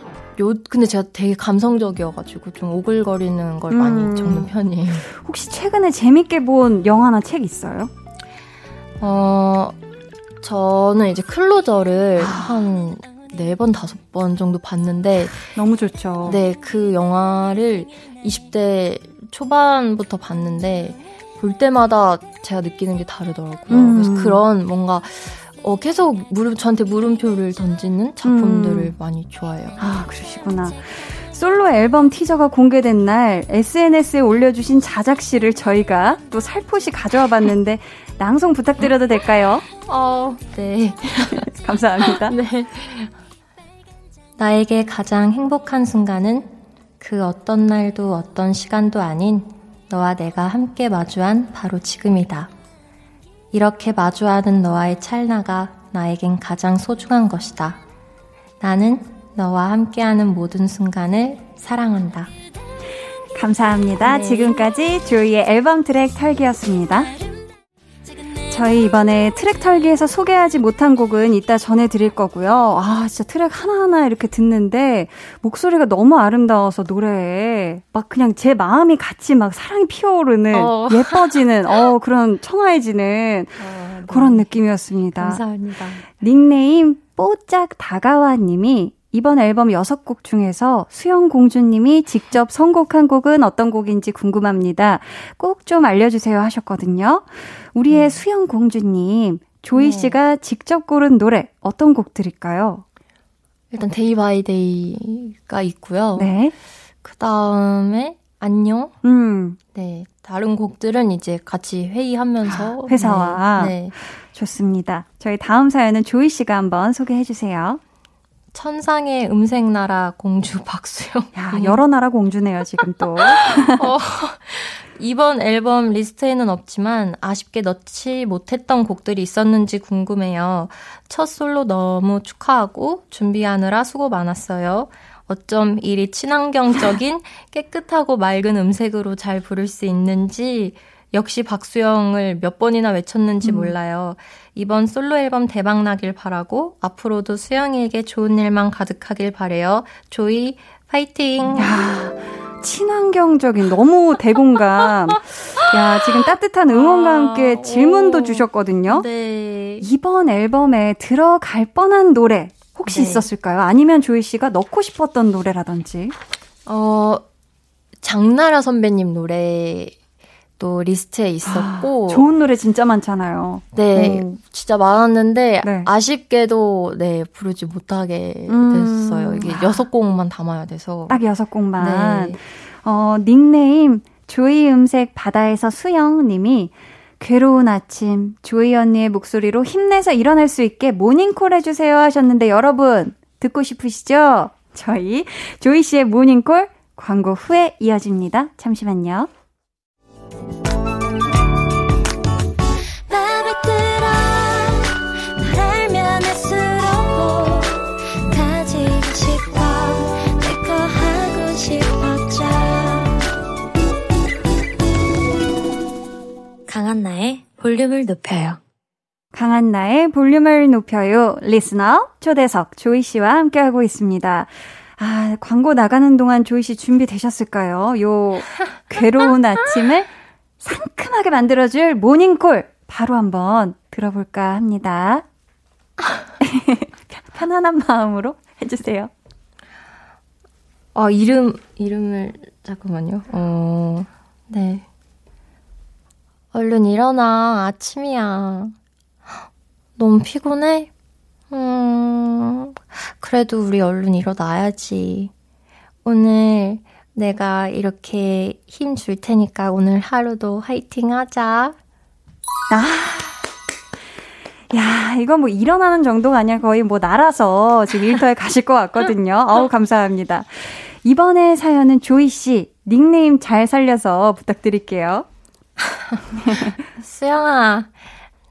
요 근데 제가 되게 감성적이어가지고 좀 오글거리는 걸 음. 많이 적는 편이에요. 혹시 최근에 재밌게 본 영화나 책 있어요? 어 저는 이제 클로저를 아. 한네 번, 다섯 번 정도 봤는데. 너무 좋죠. 네, 그 영화를 20대 초반부터 봤는데, 볼 때마다 제가 느끼는 게 다르더라고요. 음. 그래서 그런 뭔가 어, 계속 물음, 저한테 물음표를 던지는 작품들을 음. 많이 좋아해요. 아, 그러시구나. 솔로 앨범 티저가 공개된 날 SNS에 올려주신 자작시를 저희가 또 살포시 가져와 봤는데 낭송 부탁드려도 될까요? 어, 네. 감사합니다. 네. 나에게 가장 행복한 순간은 그 어떤 날도 어떤 시간도 아닌 너와 내가 함께 마주한 바로 지금이다. 이렇게 마주하는 너와의 찰나가 나에겐 가장 소중한 것이다. 나는 너와 함께하는 모든 순간을 사랑한다. 감사합니다. 네. 지금까지 조이의 앨범 트랙 털기였습니다. 저희 이번에 트랙 털기에서 소개하지 못한 곡은 이따 전해드릴 거고요. 아, 진짜 트랙 하나하나 이렇게 듣는데 목소리가 너무 아름다워서 노래에 막 그냥 제 마음이 같이 막 사랑이 피어오르는 어. 예뻐지는 어 그런 청아해지는 어, 네. 그런 느낌이었습니다. 감사합니다. 닉네임 뽀짝 다가와 님이 이번 앨범 6곡 중에서 수영공주님이 직접 선곡한 곡은 어떤 곡인지 궁금합니다. 꼭 좀 알려주세요 하셨거든요. 우리의 음. 수영공주님, 조이 네. 씨가 직접 고른 노래 어떤 곡들일까요? 일단 Day by Day가 있고요. 네. 그 다음에 안녕. 음. 네. 다른 곡들은 이제 같이 회의하면서 아, 회사와 네. 네. 좋습니다. 저희 다음 사연은 조이 씨가 한번 소개해 주세요. 천상의 음색 나라 공주 박수영. 야, 여러 나라 공주네요, 지금 또. 어, 이번 앨범 리스트에는 없지만 아쉽게 넣지 못했던 곡들이 있었는지 궁금해요. 첫 솔로 너무 축하하고 준비하느라 수고 많았어요. 어쩜 이리 친환경적인 깨끗하고 맑은 음색으로 잘 부를 수 있는지 역시 박수영을 몇 번이나 외쳤는지 음. 몰라요. 이번 솔로 앨범 대박 나길 바라고 앞으로도 수영이에게 좋은 일만 가득하길 바래요. 조이 파이팅. 야, 친환경적인 너무 대공감. 야, 지금 따뜻한 응원과 함께 질문도 주셨거든요. 네. 이번 앨범에 들어갈 뻔한 노래 혹시 네. 있었을까요? 아니면 조이 씨가 넣고 싶었던 노래라든지? 어, 장나라 선배님 노래 또 리스트에 있었고 아, 좋은 노래 진짜 많잖아요. 네, 음. 진짜 많았는데 네. 아쉽게도 네 부르지 못하게 음. 됐어요. 이게 여섯 곡만 담아야 돼서 딱 여섯 곡만. 네. 어 닉네임 조이 음색 바다에서 수영님이 괴로운 아침 조이 언니의 목소리로 힘내서 일어날 수 있게 모닝콜 해주세요 하셨는데 여러분 듣고 싶으시죠? 저희 조이 씨의 모닝콜 광고 후에 이어집니다. 잠시만요. 강한나의 볼륨을 높여요. 강한나의 볼륨을 높여요. 리스너 초대석 조이 씨와 함께하고 있습니다. 아, 광고 나가는 동안 조이 씨 준비되셨을까요? 요 괴로운 아침을 상큼하게 만들어줄 모닝콜 바로 한번 들어볼까 합니다. 편안한 마음으로 해주세요. 아, 이름, 이름을, 잠깐만요. 어, 네. 얼른 일어나. 아침이야. 너무 피곤해? 음, 그래도 우리 얼른 일어나야지. 오늘 내가 이렇게 힘 줄 테니까 오늘 하루도 화이팅 하자. 아. 야, 이건 뭐 일어나는 정도가 아니라 거의 뭐 날아서 지금 일터에 가실 것 같거든요. 어우, 감사합니다. 이번에 사연은 조이 씨, 닉네임 잘 살려서 부탁드릴게요. 수영아,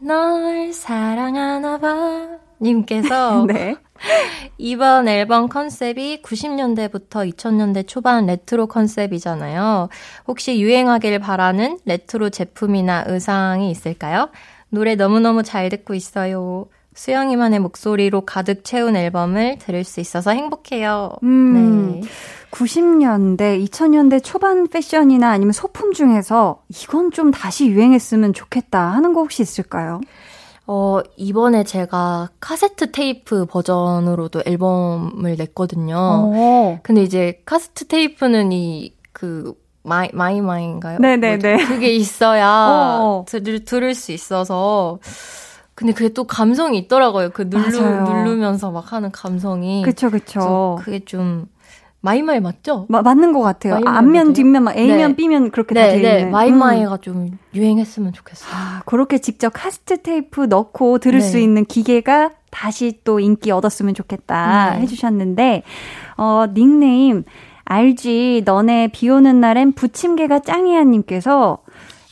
널 사랑하나 봐. 님께서 네. 이번 앨범 컨셉이 90년대부터 2000년대 초반 레트로 컨셉이잖아요. 혹시 유행하길 바라는 레트로 제품이나 의상이 있을까요? 노래 너무너무 잘 듣고 있어요. 수영이만의 목소리로 가득 채운 앨범을 들을 수 있어서 행복해요. 음, 네. 90년대, 2000년대 초반 패션이나 아니면 소품 중에서 이건 좀 다시 유행했으면 좋겠다 하는 거 혹시 있을까요? 어, 이번에 제가 카세트 테이프 버전으로도 앨범을 냈거든요. 오. 어. 근데 이제 카세트 테이프는 이, 그, 마이, 마이 마이인가요? 네네네. 그게 있어야 어. 들, 들을 수 있어서. 근데 그게 또 감성이 있더라고요. 그 누르, 누르면서 막 하는 감성이. 그쵸, 그쵸. 그게 좀 마이마이 맞죠? 마, 맞는 것 같아요. 앞면, 맞아요? 뒷면, 막 A면, 네. B면 그렇게 네, 다돼 있는. 네, 마이마이가 음. 좀 유행했으면 좋겠어요. 아, 그렇게 직접 카세트 테이프 넣고 들을 네. 수 있는 기계가 다시 또 인기 얻었으면 좋겠다 네. 해주셨는데, 어, 닉네임, 알지, 너네 비 오는 날엔 부침개가 짱이야 님께서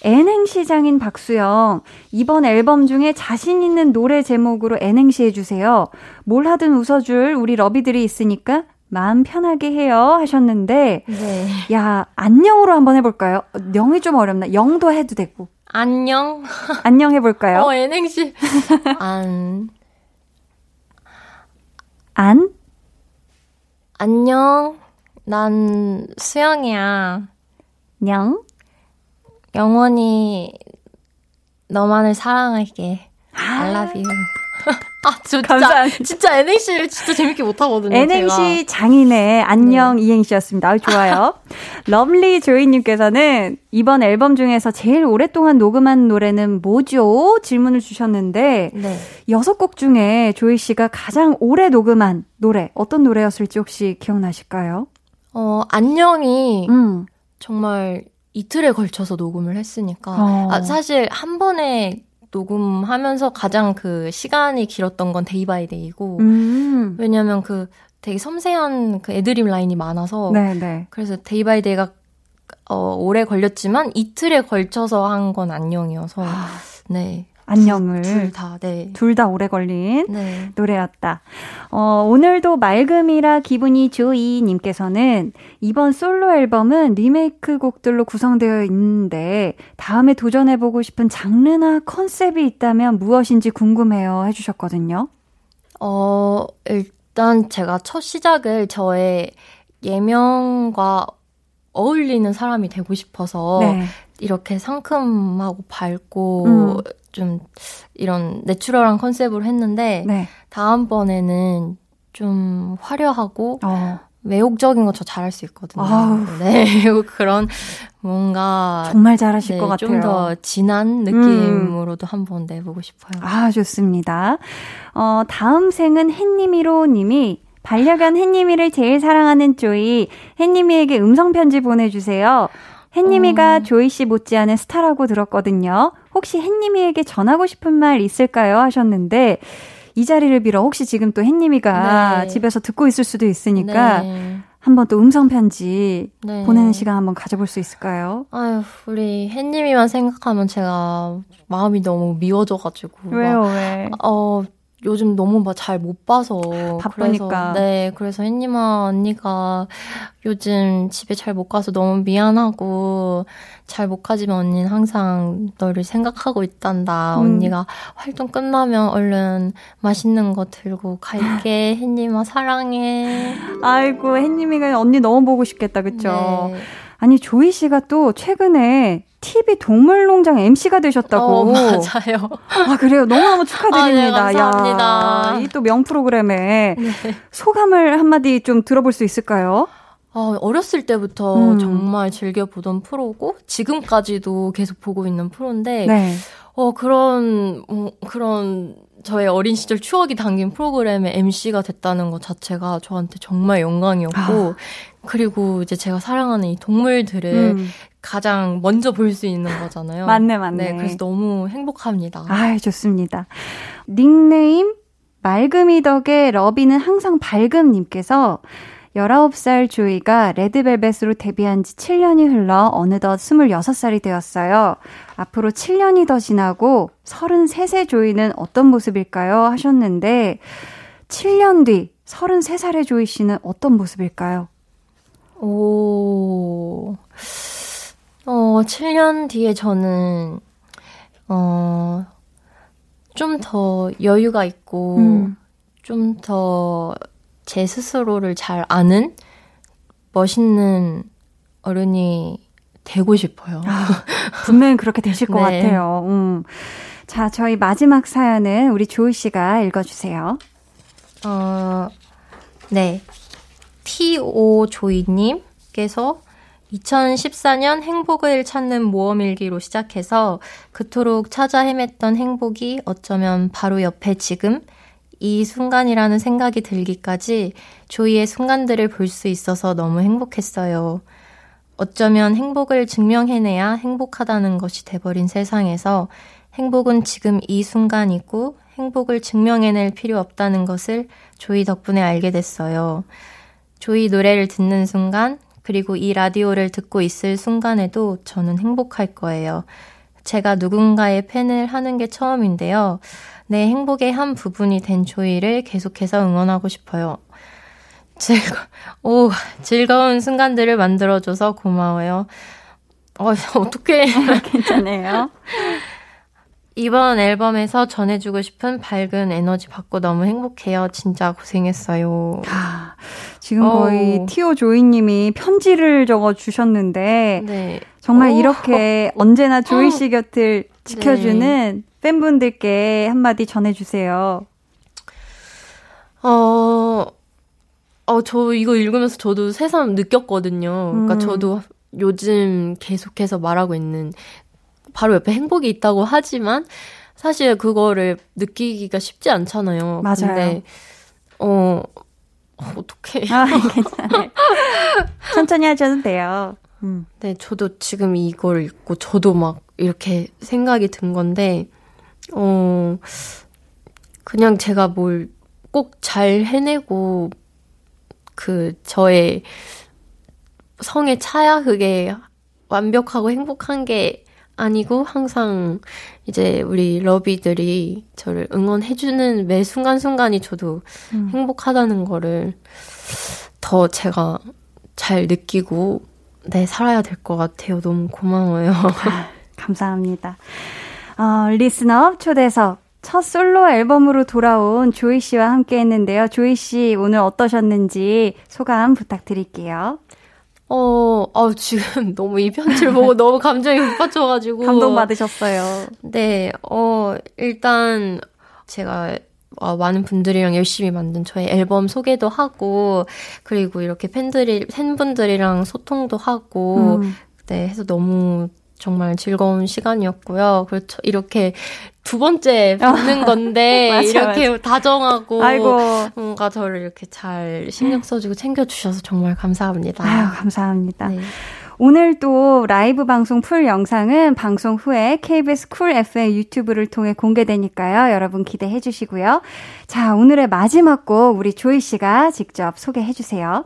N행시장인 박수영, 이번 앨범 중에 자신 있는 노래 제목으로 N행시 해주세요. 뭘 하든 웃어줄 우리 러비들이 있으니까 마음 편하게 해요 하셨는데 네. 야 안녕으로 한번 해볼까요? 영이 좀 어렵나? 영도 해도 되고 안녕 안녕 해볼까요? 어 N행시 안 안? 안녕 난 수영이야 냥 영원히 너만을 사랑할게 I love you 아, 저 진짜, 감사합니다. 진짜 N행시를 진짜 재밌게 못하거든요. N행시 제가. 장인의 안녕 네. 이행시였습니다. 아, 좋아요. Lovely 조이님께서는 이번 앨범 중에서 제일 오랫동안 녹음한 노래는 뭐죠? 질문을 주셨는데, 네. 여섯 곡 중에 조이 씨가 가장 오래 녹음한 노래, 어떤 노래였을지 혹시 기억나실까요? 어, 안녕이 음. 정말 이틀에 걸쳐서 녹음을 했으니까. 어. 아, 사실 한 번에 녹음하면서 가장 그 시간이 길었던 건 Day by Day고 음. 왜냐면 그 되게 섬세한 그 애드립 라인이 많아서 네네. 네. 그래서 Day by Day가 어, 오래 걸렸지만 이틀에 걸쳐서 한 건 안녕이어서 아. 네. 안녕을 둘 다, 네. 둘 다 오래 걸린 네. 노래였다. 어, 오늘도 맑음이라 기분이 조이 님께서는 이번 솔로 앨범은 리메이크 곡들로 구성되어 있는데 다음에 도전해 보고 싶은 장르나 컨셉이 있다면 무엇인지 궁금해요 해 주셨거든요. 어, 일단 제가 첫 시작을 저의 예명과 어울리는 사람이 되고 싶어서 네. 이렇게 상큼하고 밝고 음. 좀 이런 내추럴한 컨셉으로 했는데 네. 다음번에는 좀 화려하고 어. 매혹적인 거 저 잘할 수 있거든요. 아우. 네, 그런 뭔가 정말 잘하실 네, 것 같아요. 좀 더 진한 느낌으로도 음. 한번 내보고 싶어요. 아, 좋습니다. 어, 다음 생은 햇님이로 님이 반려견 햇님이를 제일 사랑하는 조이, 햇님이에게 음성 편지 보내주세요. 햇님이가 어... 조이 씨 못지않은 스타라고 들었거든요. 혹시 햇님이에게 전하고 싶은 말 있을까요? 하셨는데, 이 자리를 빌어 혹시 지금 또 햇님이가 네. 집에서 듣고 있을 수도 있으니까, 네. 한번 또 음성 편지 네. 보내는 시간 한번 가져볼 수 있을까요? 아유, 우리 햇님이만 생각하면 제가 마음이 너무 미워져가지고. 왜요, 막, 왜? 어, 요즘 너무 잘못 봐서 바쁘니까. 그래서, 네, 그래서 혜님아 언니가 요즘 집에 잘 못 가서 너무 미안하고 잘 못 가지만 언니는 항상 너를 생각하고 있단다. 음. 언니가 활동 끝나면 얼른 맛있는 거 들고 갈게. 혜님아 사랑해. 아이고 혜님이가 언니 너무 보고 싶겠다, 그쵸? 네. 아니 조이 씨가 또 최근에 TV 동물농장 MC가 되셨다고. 어, 맞아요. 아, 그래요? 너무너무 축하드립니다. 아, 네, 감사합니다. 이 또 명 프로그램에 네. 소감을 한마디 좀 들어볼 수 있을까요? 어, 어렸을 때부터 음. 정말 즐겨보던 프로고, 지금까지도 계속 보고 있는 프로인데, 네. 어, 그런, 음, 그런, 저의 어린 시절 추억이 담긴 프로그램의 MC가 됐다는 것 자체가 저한테 정말 영광이었고, 아. 그리고 이제 제가 사랑하는 이 동물들을 음. 가장 먼저 볼 수 있는 거잖아요. 맞네, 맞네. 네, 그래서 너무 행복합니다. 아, 좋습니다. 닉네임 맑음이 덕에 러비는 항상 밝음님께서 19살 조이가 레드벨벳으로 데뷔한 지 7년이 흘러 어느덧 26살이 되었어요. 앞으로 7년이 더 지나고 33세 조이는 어떤 모습일까요? 하셨는데 7년 뒤 33살의 조이 씨는 어떤 모습일까요? 오. 어, 7년 뒤에 저는, 어, 좀 더 여유가 있고, 음. 좀더 제 스스로를 잘 아는 멋있는 어른이 되고 싶어요. 아, 분명히 그렇게 되실 것 네. 같아요. 음. 자, 저희 마지막 사연은 우리 조이 씨가 읽어주세요. 어, 네. T.O. 조이님께서 2014년 행복을 찾는 모험일기로 시작해서 그토록 찾아 헤맸던 행복이 어쩌면 바로 옆에 지금 이 순간이라는 생각이 들기까지 조이의 순간들을 볼 수 있어서 너무 행복했어요. 어쩌면 행복을 증명해내야 행복하다는 것이 돼버린 세상에서 행복은 지금 이 순간이고 행복을 증명해낼 필요 없다는 것을 조이 덕분에 알게 됐어요. 조이 노래를 듣는 순간, 그리고 이 라디오를 듣고 있을 순간에도 저는 행복할 거예요. 제가 누군가의 팬을 하는 게 처음인데요. 내 행복의 한 부분이 된 조이를 계속해서 응원하고 싶어요. 즐거, 오, 즐거운 순간들을 만들어줘서 고마워요. 어, 어떡해. 괜찮네요. 이번 앨범에서 전해주고 싶은 밝은 에너지 받고 너무 행복해요. 진짜 고생했어요. 아, 지금 거의 티오 조이님이 편지를 적어 주셨는데 네. 정말 오. 이렇게 언제나 조이 씨 곁을 지켜주는 네. 팬분들께 한마디 전해주세요. 어, 어, 저 이거 읽으면서 저도 새삼 느꼈거든요. 그러니까 음. 저도 요즘 계속해서 말하고 있는 바로 옆에 행복이 있다고 하지만 사실 그거를 느끼기가 쉽지 않잖아요. 맞아요. 근데 어 어떻게? 아, 괜찮아요. 천천히 하셔도 돼요. 음. 네, 저도 지금 이걸 읽고 저도 막 이렇게 생각이 든 건데 어 그냥 제가 뭘 꼭 잘 해내고 그 저의 성에 차야 그게 완벽하고 행복한 게 아니고 항상 이제 우리 러비들이 저를 응원해주는 매 순간순간이 저도 음. 행복하다는 거를 더 제가 잘 느끼고 네, 살아야 될 것 같아요. 너무 고마워요. 아, 감사합니다. 어, 리스너 초대석 첫 솔로 앨범으로 돌아온 조이 씨와 함께 했는데요. 조이 씨 오늘 어떠셨는지 소감 부탁드릴게요. 어, 어, 지금 너무 이 편지를 보고 너무 감정이 북받쳐가지고. 감동받으셨어요. 네, 어, 일단 제가 어, 많은 분들이랑 열심히 만든 저희 앨범 소개도 하고 그리고 이렇게 팬들이 팬분들이랑 소통도 하고 음. 네 해서 너무 정말 즐거운 시간이었고요. 그렇죠. 이렇게 두 번째 뵙는 건데 맞아, 이렇게 맞아. 다정하고 아이고. 뭔가 저를 이렇게 잘 신경 써주고 챙겨주셔서 정말 감사합니다. 아유 감사합니다. 네. 오늘 또 라이브 방송 풀 영상은 방송 후에 KBS 쿨 FM 유튜브를 통해 공개되니까요. 여러분 기대해 주시고요. 자, 오늘의 마지막 곡 우리 조이 씨가 직접 소개해 주세요.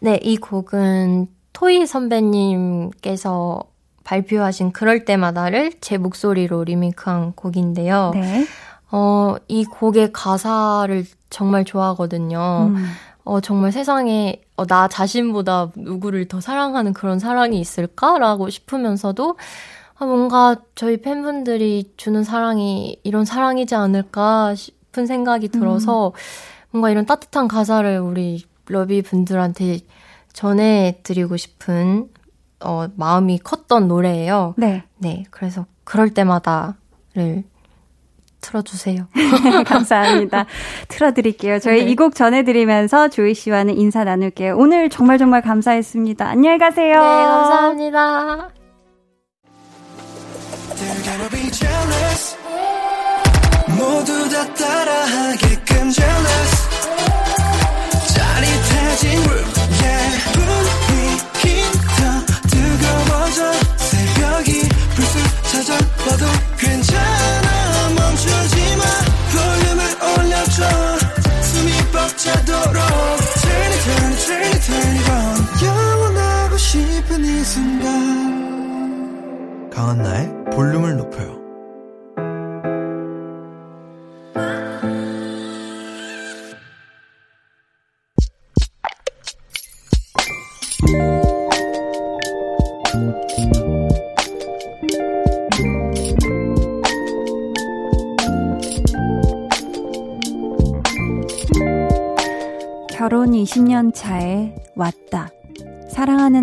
네, 이 곡은 토이 선배님께서 발표하신 그럴 때마다를 제 목소리로 리메이크한 곡인데요. 네. 어, 이 곡의 가사를 정말 좋아하거든요. 음. 어, 정말 세상에 어, 나 자신보다 누구를 더 사랑하는 그런 사랑이 있을까라고 싶으면서도 아, 뭔가 저희 팬분들이 주는 사랑이 이런 사랑이지 않을까 싶은 생각이 들어서 음. 뭔가 이런 따뜻한 가사를 우리 러비 분들한테 전해드리고 싶은 어, 마음이 컸던 노래예요. 네. 네. 그래서 그럴 때마다를 틀어주세요. 감사합니다. 틀어드릴게요. 저희 네. 이곡 전해드리면서 조이 씨와는 인사 나눌게요. 오늘 정말 정말 감사했습니다. 안녕히 가세요. 네, 감사합니다.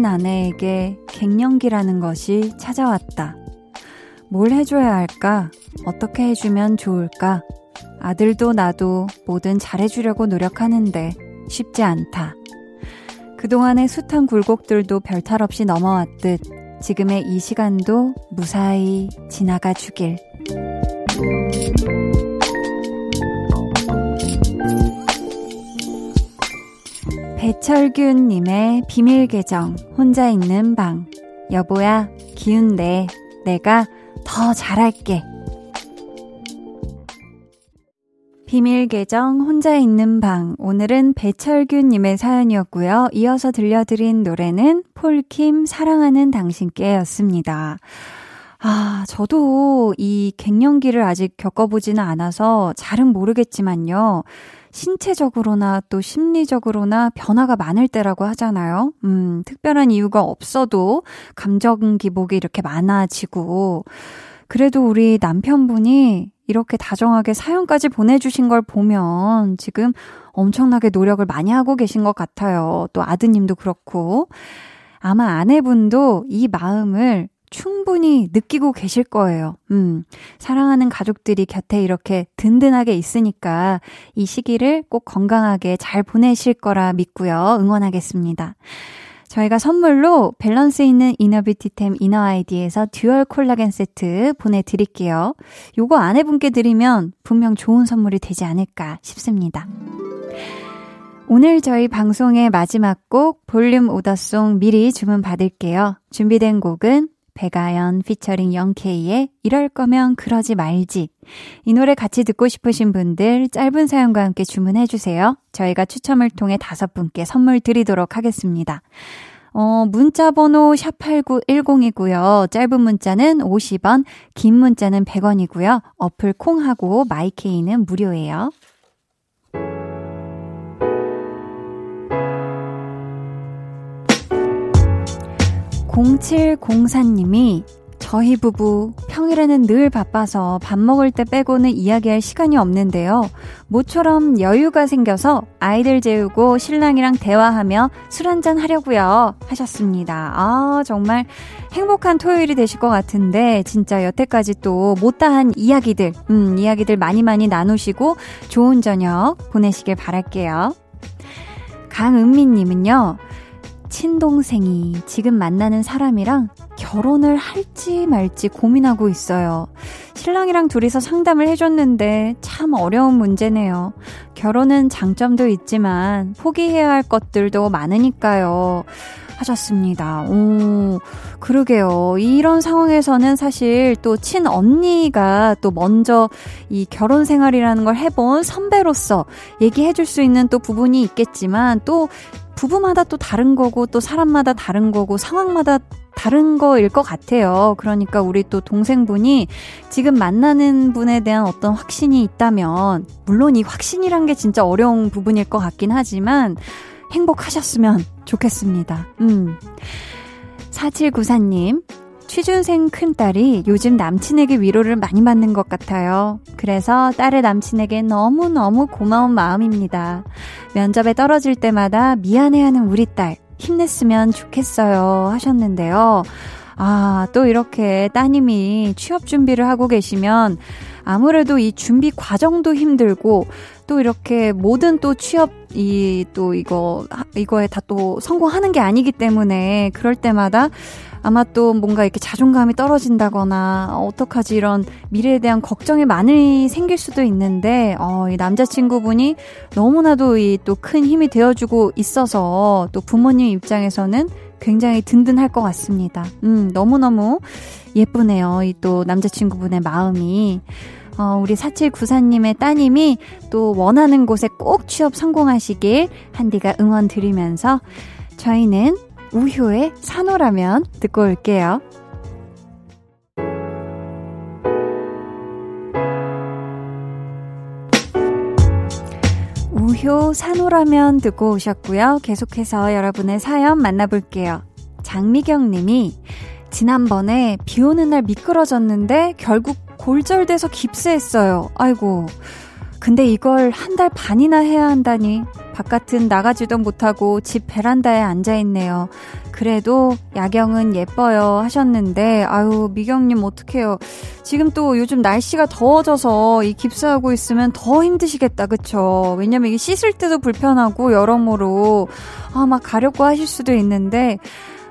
아내에게 갱년기라는 것이 찾아왔다. 뭘 해줘야 할까? 어떻게 해주면 좋을까? 아들도 나도 뭐든 잘해주려고 노력하는데 쉽지 않다. 그동안의 숱한 굴곡들도 별탈 없이 넘어왔듯 지금의 이 시간도 무사히 지나가 주길. 배철균님의 비밀 계정, 혼자 있는 방. 여보야, 기운 내. 내가 더 잘할게. 비밀 계정, 혼자 있는 방. 오늘은 배철균님의 사연이었고요. 이어서 들려드린 노래는 폴킴 사랑하는 당신께 였습니다. 아, 저도 이 갱년기를 아직 겪어보지는 않아서 잘은 모르겠지만요. 신체적으로나 또 심리적으로나 변화가 많을 때라고 하잖아요. 음, 특별한 이유가 없어도 감정 기복이 이렇게 많아지고, 그래도 우리 남편분이 이렇게 다정하게 사연까지 보내주신 걸 보면 지금 엄청나게 노력을 많이 하고 계신 것 같아요. 또 아드님도 그렇고. 아마 아내분도 이 마음을 충분히 느끼고 계실 거예요. 음, 사랑하는 가족들이 곁에 이렇게 든든하게 있으니까 이 시기를 꼭 건강하게 잘 보내실 거라 믿고요. 응원하겠습니다. 저희가 선물로 밸런스 있는 이너뷰티템 이너아이디에서 듀얼 콜라겐 세트 보내드릴게요. 요거 아내분께 드리면 분명 좋은 선물이 되지 않을까 싶습니다. 오늘 저희 방송의 마지막 곡 볼륨 오더송 미리 주문 받을게요. 준비된 곡은 백아연 피처링 영케이의 이럴 거면 그러지 말지. 이 노래 같이 듣고 싶으신 분들 짧은 사연과 함께 주문해 주세요. 저희가 추첨을 통해 다섯 분께 선물 드리도록 하겠습니다. 어, 문자 번호 샵8910이고요. 짧은 문자는 50원, 긴 문자는 100원이고요. 어플 콩하고 마이케이는 무료예요. 0704님이 저희 부부 평일에는 늘 바빠서 밥 먹을 때 빼고는 이야기할 시간이 없는데요. 모처럼 여유가 생겨서 아이들 재우고 신랑이랑 대화하며 술 한잔 하려고요. 하셨습니다. 아, 정말 행복한 토요일이 되실 것 같은데 진짜 여태까지 또 못다한 이야기들, 음, 이야기들 많이 많이 나누시고 좋은 저녁 보내시길 바랄게요. 강은미 님은요. 친동생이 지금 만나는 사람이랑 결혼을 할지 말지 고민하고 있어요. 신랑이랑 둘이서 상담을 해줬는데 참 어려운 문제네요. 결혼은 장점도 있지만 포기해야 할 것들도 많으니까요. 하셨습니다. 오, 그러게요. 이런 상황에서는 사실 또 친언니가 또 먼저 이 결혼 생활이라는 걸 해본 선배로서 얘기해 줄 수 있는 또 부분이 있겠지만 또 부부마다 또 다른 거고 또 사람마다 다른 거고 상황마다 다른 거일 것 같아요. 그러니까 우리 또 동생분이 지금 만나는 분에 대한 어떤 확신이 있다면 물론 이 확신이란 게 진짜 어려운 부분일 것 같긴 하지만 행복하셨으면 좋겠습니다. 음. 4794님, 취준생 큰딸이 요즘 남친에게 위로를 많이 받는 것 같아요. 그래서 딸의 남친에게 너무너무 고마운 마음입니다. 면접에 떨어질 때마다 미안해하는 우리 딸, 힘냈으면 좋겠어요. 하셨는데요. 아, 또 이렇게 따님이 취업 준비를 하고 계시면 아무래도 이 준비 과정도 힘들고 또 이렇게 모든 또 취업 이 또 이거 이거에 다 또 성공하는 게 아니기 때문에 그럴 때마다 아마 또 뭔가 이렇게 자존감이 떨어진다거나 어떡하지 이런 미래에 대한 걱정이 많이 생길 수도 있는데 어, 이 남자친구분이 너무나도 이 또 큰 힘이 되어주고 있어서 또 부모님 입장에서는 굉장히 든든할 것 같습니다. 음, 너무너무 예쁘네요. 이 또 남자친구분의 마음이. 어, 우리 4794님의 따님이 또 원하는 곳에 꼭 취업 성공하시길 한디가 응원 드리면서 저희는 우효의 산호라면 듣고 올게요. 우효 산호라면 듣고 오셨고요. 계속해서 여러분의 사연 만나볼게요. 장미경 님이 지난번에 비 오는 날 미끄러졌는데 결국 골절돼서 깁스했어요. 아이고. 근데 이걸 한 달 반이나 해야 한다니. 바깥은 나가지도 못하고 집 베란다에 앉아 있네요. 그래도 야경은 예뻐요 하셨는데, 아유, 미경님 어떡해요. 지금 또 요즘 날씨가 더워져서 이 깁스하고 있으면 더 힘드시겠다, 그쵸? 왜냐면 이게 씻을 때도 불편하고 여러모로, 아, 막 가렵고 하실 수도 있는데,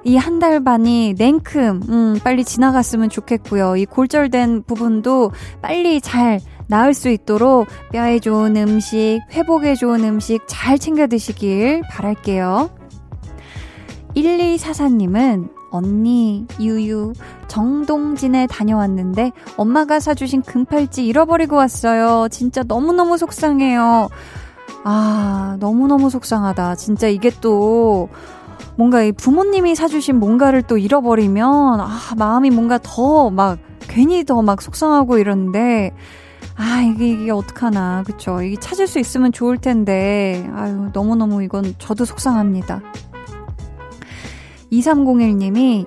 이한달 반이 냉큼, 음, 빨리 지나갔으면 좋겠고요. 이 골절된 부분도 빨리 잘 나을 수 있도록 뼈에 좋은 음식, 회복에 좋은 음식 잘 챙겨 드시길 바랄게요. 1244님은 언니, 유유, 정동진에 다녀왔는데 엄마가 사주신 금팔찌 잃어버리고 왔어요. 진짜 너무너무 속상해요. 아, 너무너무 속상하다. 진짜 이게 또 뭔가 이 부모님이 사주신 뭔가를 또 잃어버리면 아, 마음이 뭔가 더 막 괜히 더 막 속상하고 이러는데 아, 이게, 이게 어떡하나. 그쵸. 이게 찾을 수 있으면 좋을 텐데. 아유, 너무너무 이건 저도 속상합니다. 2301님이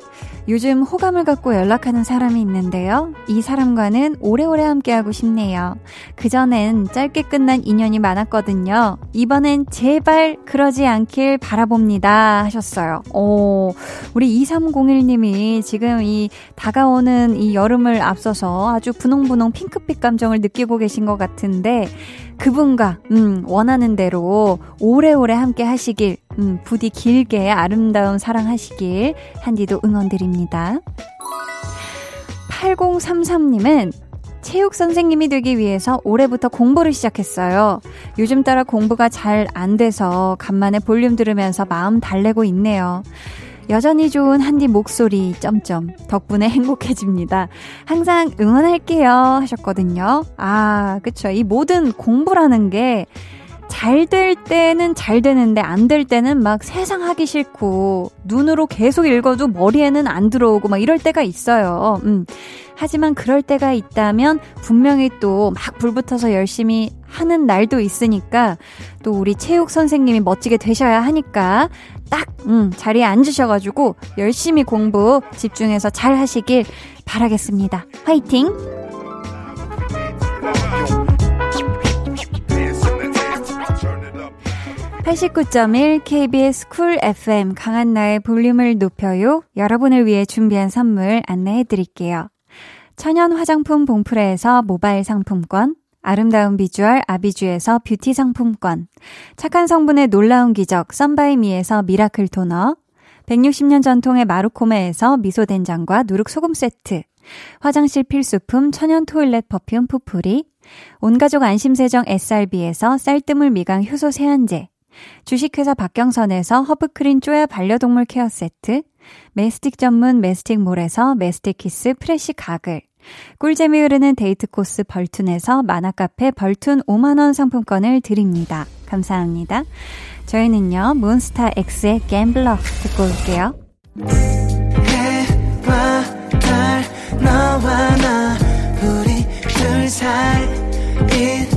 요즘 호감을 갖고 연락하는 사람이 있는데요. 이 사람과는 오래오래 함께하고 싶네요. 그전엔 짧게 끝난 인연이 많았거든요. 이번엔 제발 그러지 않길 바라봅니다. 하셨어요. 오, 우리 2301님이 지금 이 다가오는 이 여름을 앞서서 아주 분홍분홍 핑크빛 감정을 느끼고 계신 것 같은데, 그분과, 음, 원하는 대로 오래오래 함께 하시길, 음, 부디 길게 아름다운 사랑 하시길, 한디도 응원드립니다. 8033님은 체육 선생님이 되기 위해서 올해부터 공부를 시작했어요. 요즘 따라 공부가 잘 안 돼서 간만에 볼륨 들으면서 마음 달래고 있네요. 여전히 좋은 한디 목소리, 점점. 덕분에 행복해집니다. 항상 응원할게요. 하셨거든요. 아, 그쵸. 이 모든 공부라는 게, 잘 될 때는 잘 되는데 안 될 때는 막 세상 하기 싫고 눈으로 계속 읽어도 머리에는 안 들어오고 막 이럴 때가 있어요. 음. 하지만 그럴 때가 있다면 분명히 또 막 불붙어서 열심히 하는 날도 있으니까 또 우리 체육 선생님이 멋지게 되셔야 하니까 딱, 음, 자리에 앉으셔가지고 열심히 공부 집중해서 잘 하시길 바라겠습니다. 화이팅! 89.1 KBS 쿨 FM 강한나의 볼륨을 높여요. 여러분을 위해 준비한 선물 안내해 드릴게요. 천연 화장품 봉프레에서 모바일 상품권, 아름다운 비주얼 아비주에서 뷰티 상품권, 착한 성분의 놀라운 기적 썬바이미에서 미라클 토너, 160년 전통의 마루코메에서 미소된장과 누룩소금 세트, 화장실 필수품 천연 toilet perfume 푸푸리, 온가족 안심세정 SRB에서 쌀뜨물 미강 효소 세안제, 주식회사 박경선에서 허브크린 쪼야 반려동물 케어 세트, 메스틱 전문 메스틱몰에서 메스틱 키스 프레시 가글, 꿀잼이 흐르는 데이트 코스 벌툰에서 만화카페 벌툰 5만원 상품권을 드립니다. 감사합니다. 저희는요, 몬스타 X의 Gambler 듣고 올게요. 해와 달, 너와 나, 우리 둘 사이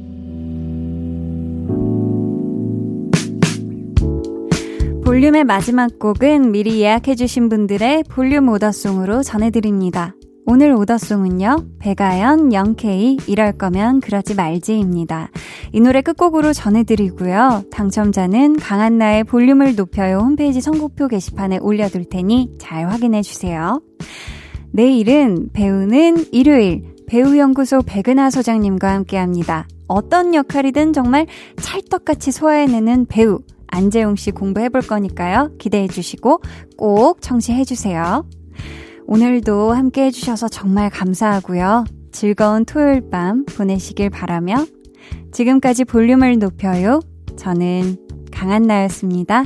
볼륨의 마지막 곡은 미리 예약해주신 분들의 볼륨 오더송으로 전해드립니다. 오늘 오더송은요, 배가연, 영케이, 이럴 거면 그러지 말지입니다. 이 노래 끝곡으로 전해드리고요. 당첨자는 강한나의 볼륨을 높여요 홈페이지 선곡표 게시판에 올려둘 테니 잘 확인해주세요. 내일은 배우는 일요일, 배우연구소 백은하 소장님과 함께 합니다. 어떤 역할이든 정말 찰떡같이 소화해내는 배우, 안재용 씨 공부해 볼 거니까요. 기대해 주시고 꼭 청취해 주세요. 오늘도 함께 해 주셔서 정말 감사하고요. 즐거운 토요일 밤 보내시길 바라며 지금까지 볼륨을 높여요. 저는 강한나였습니다.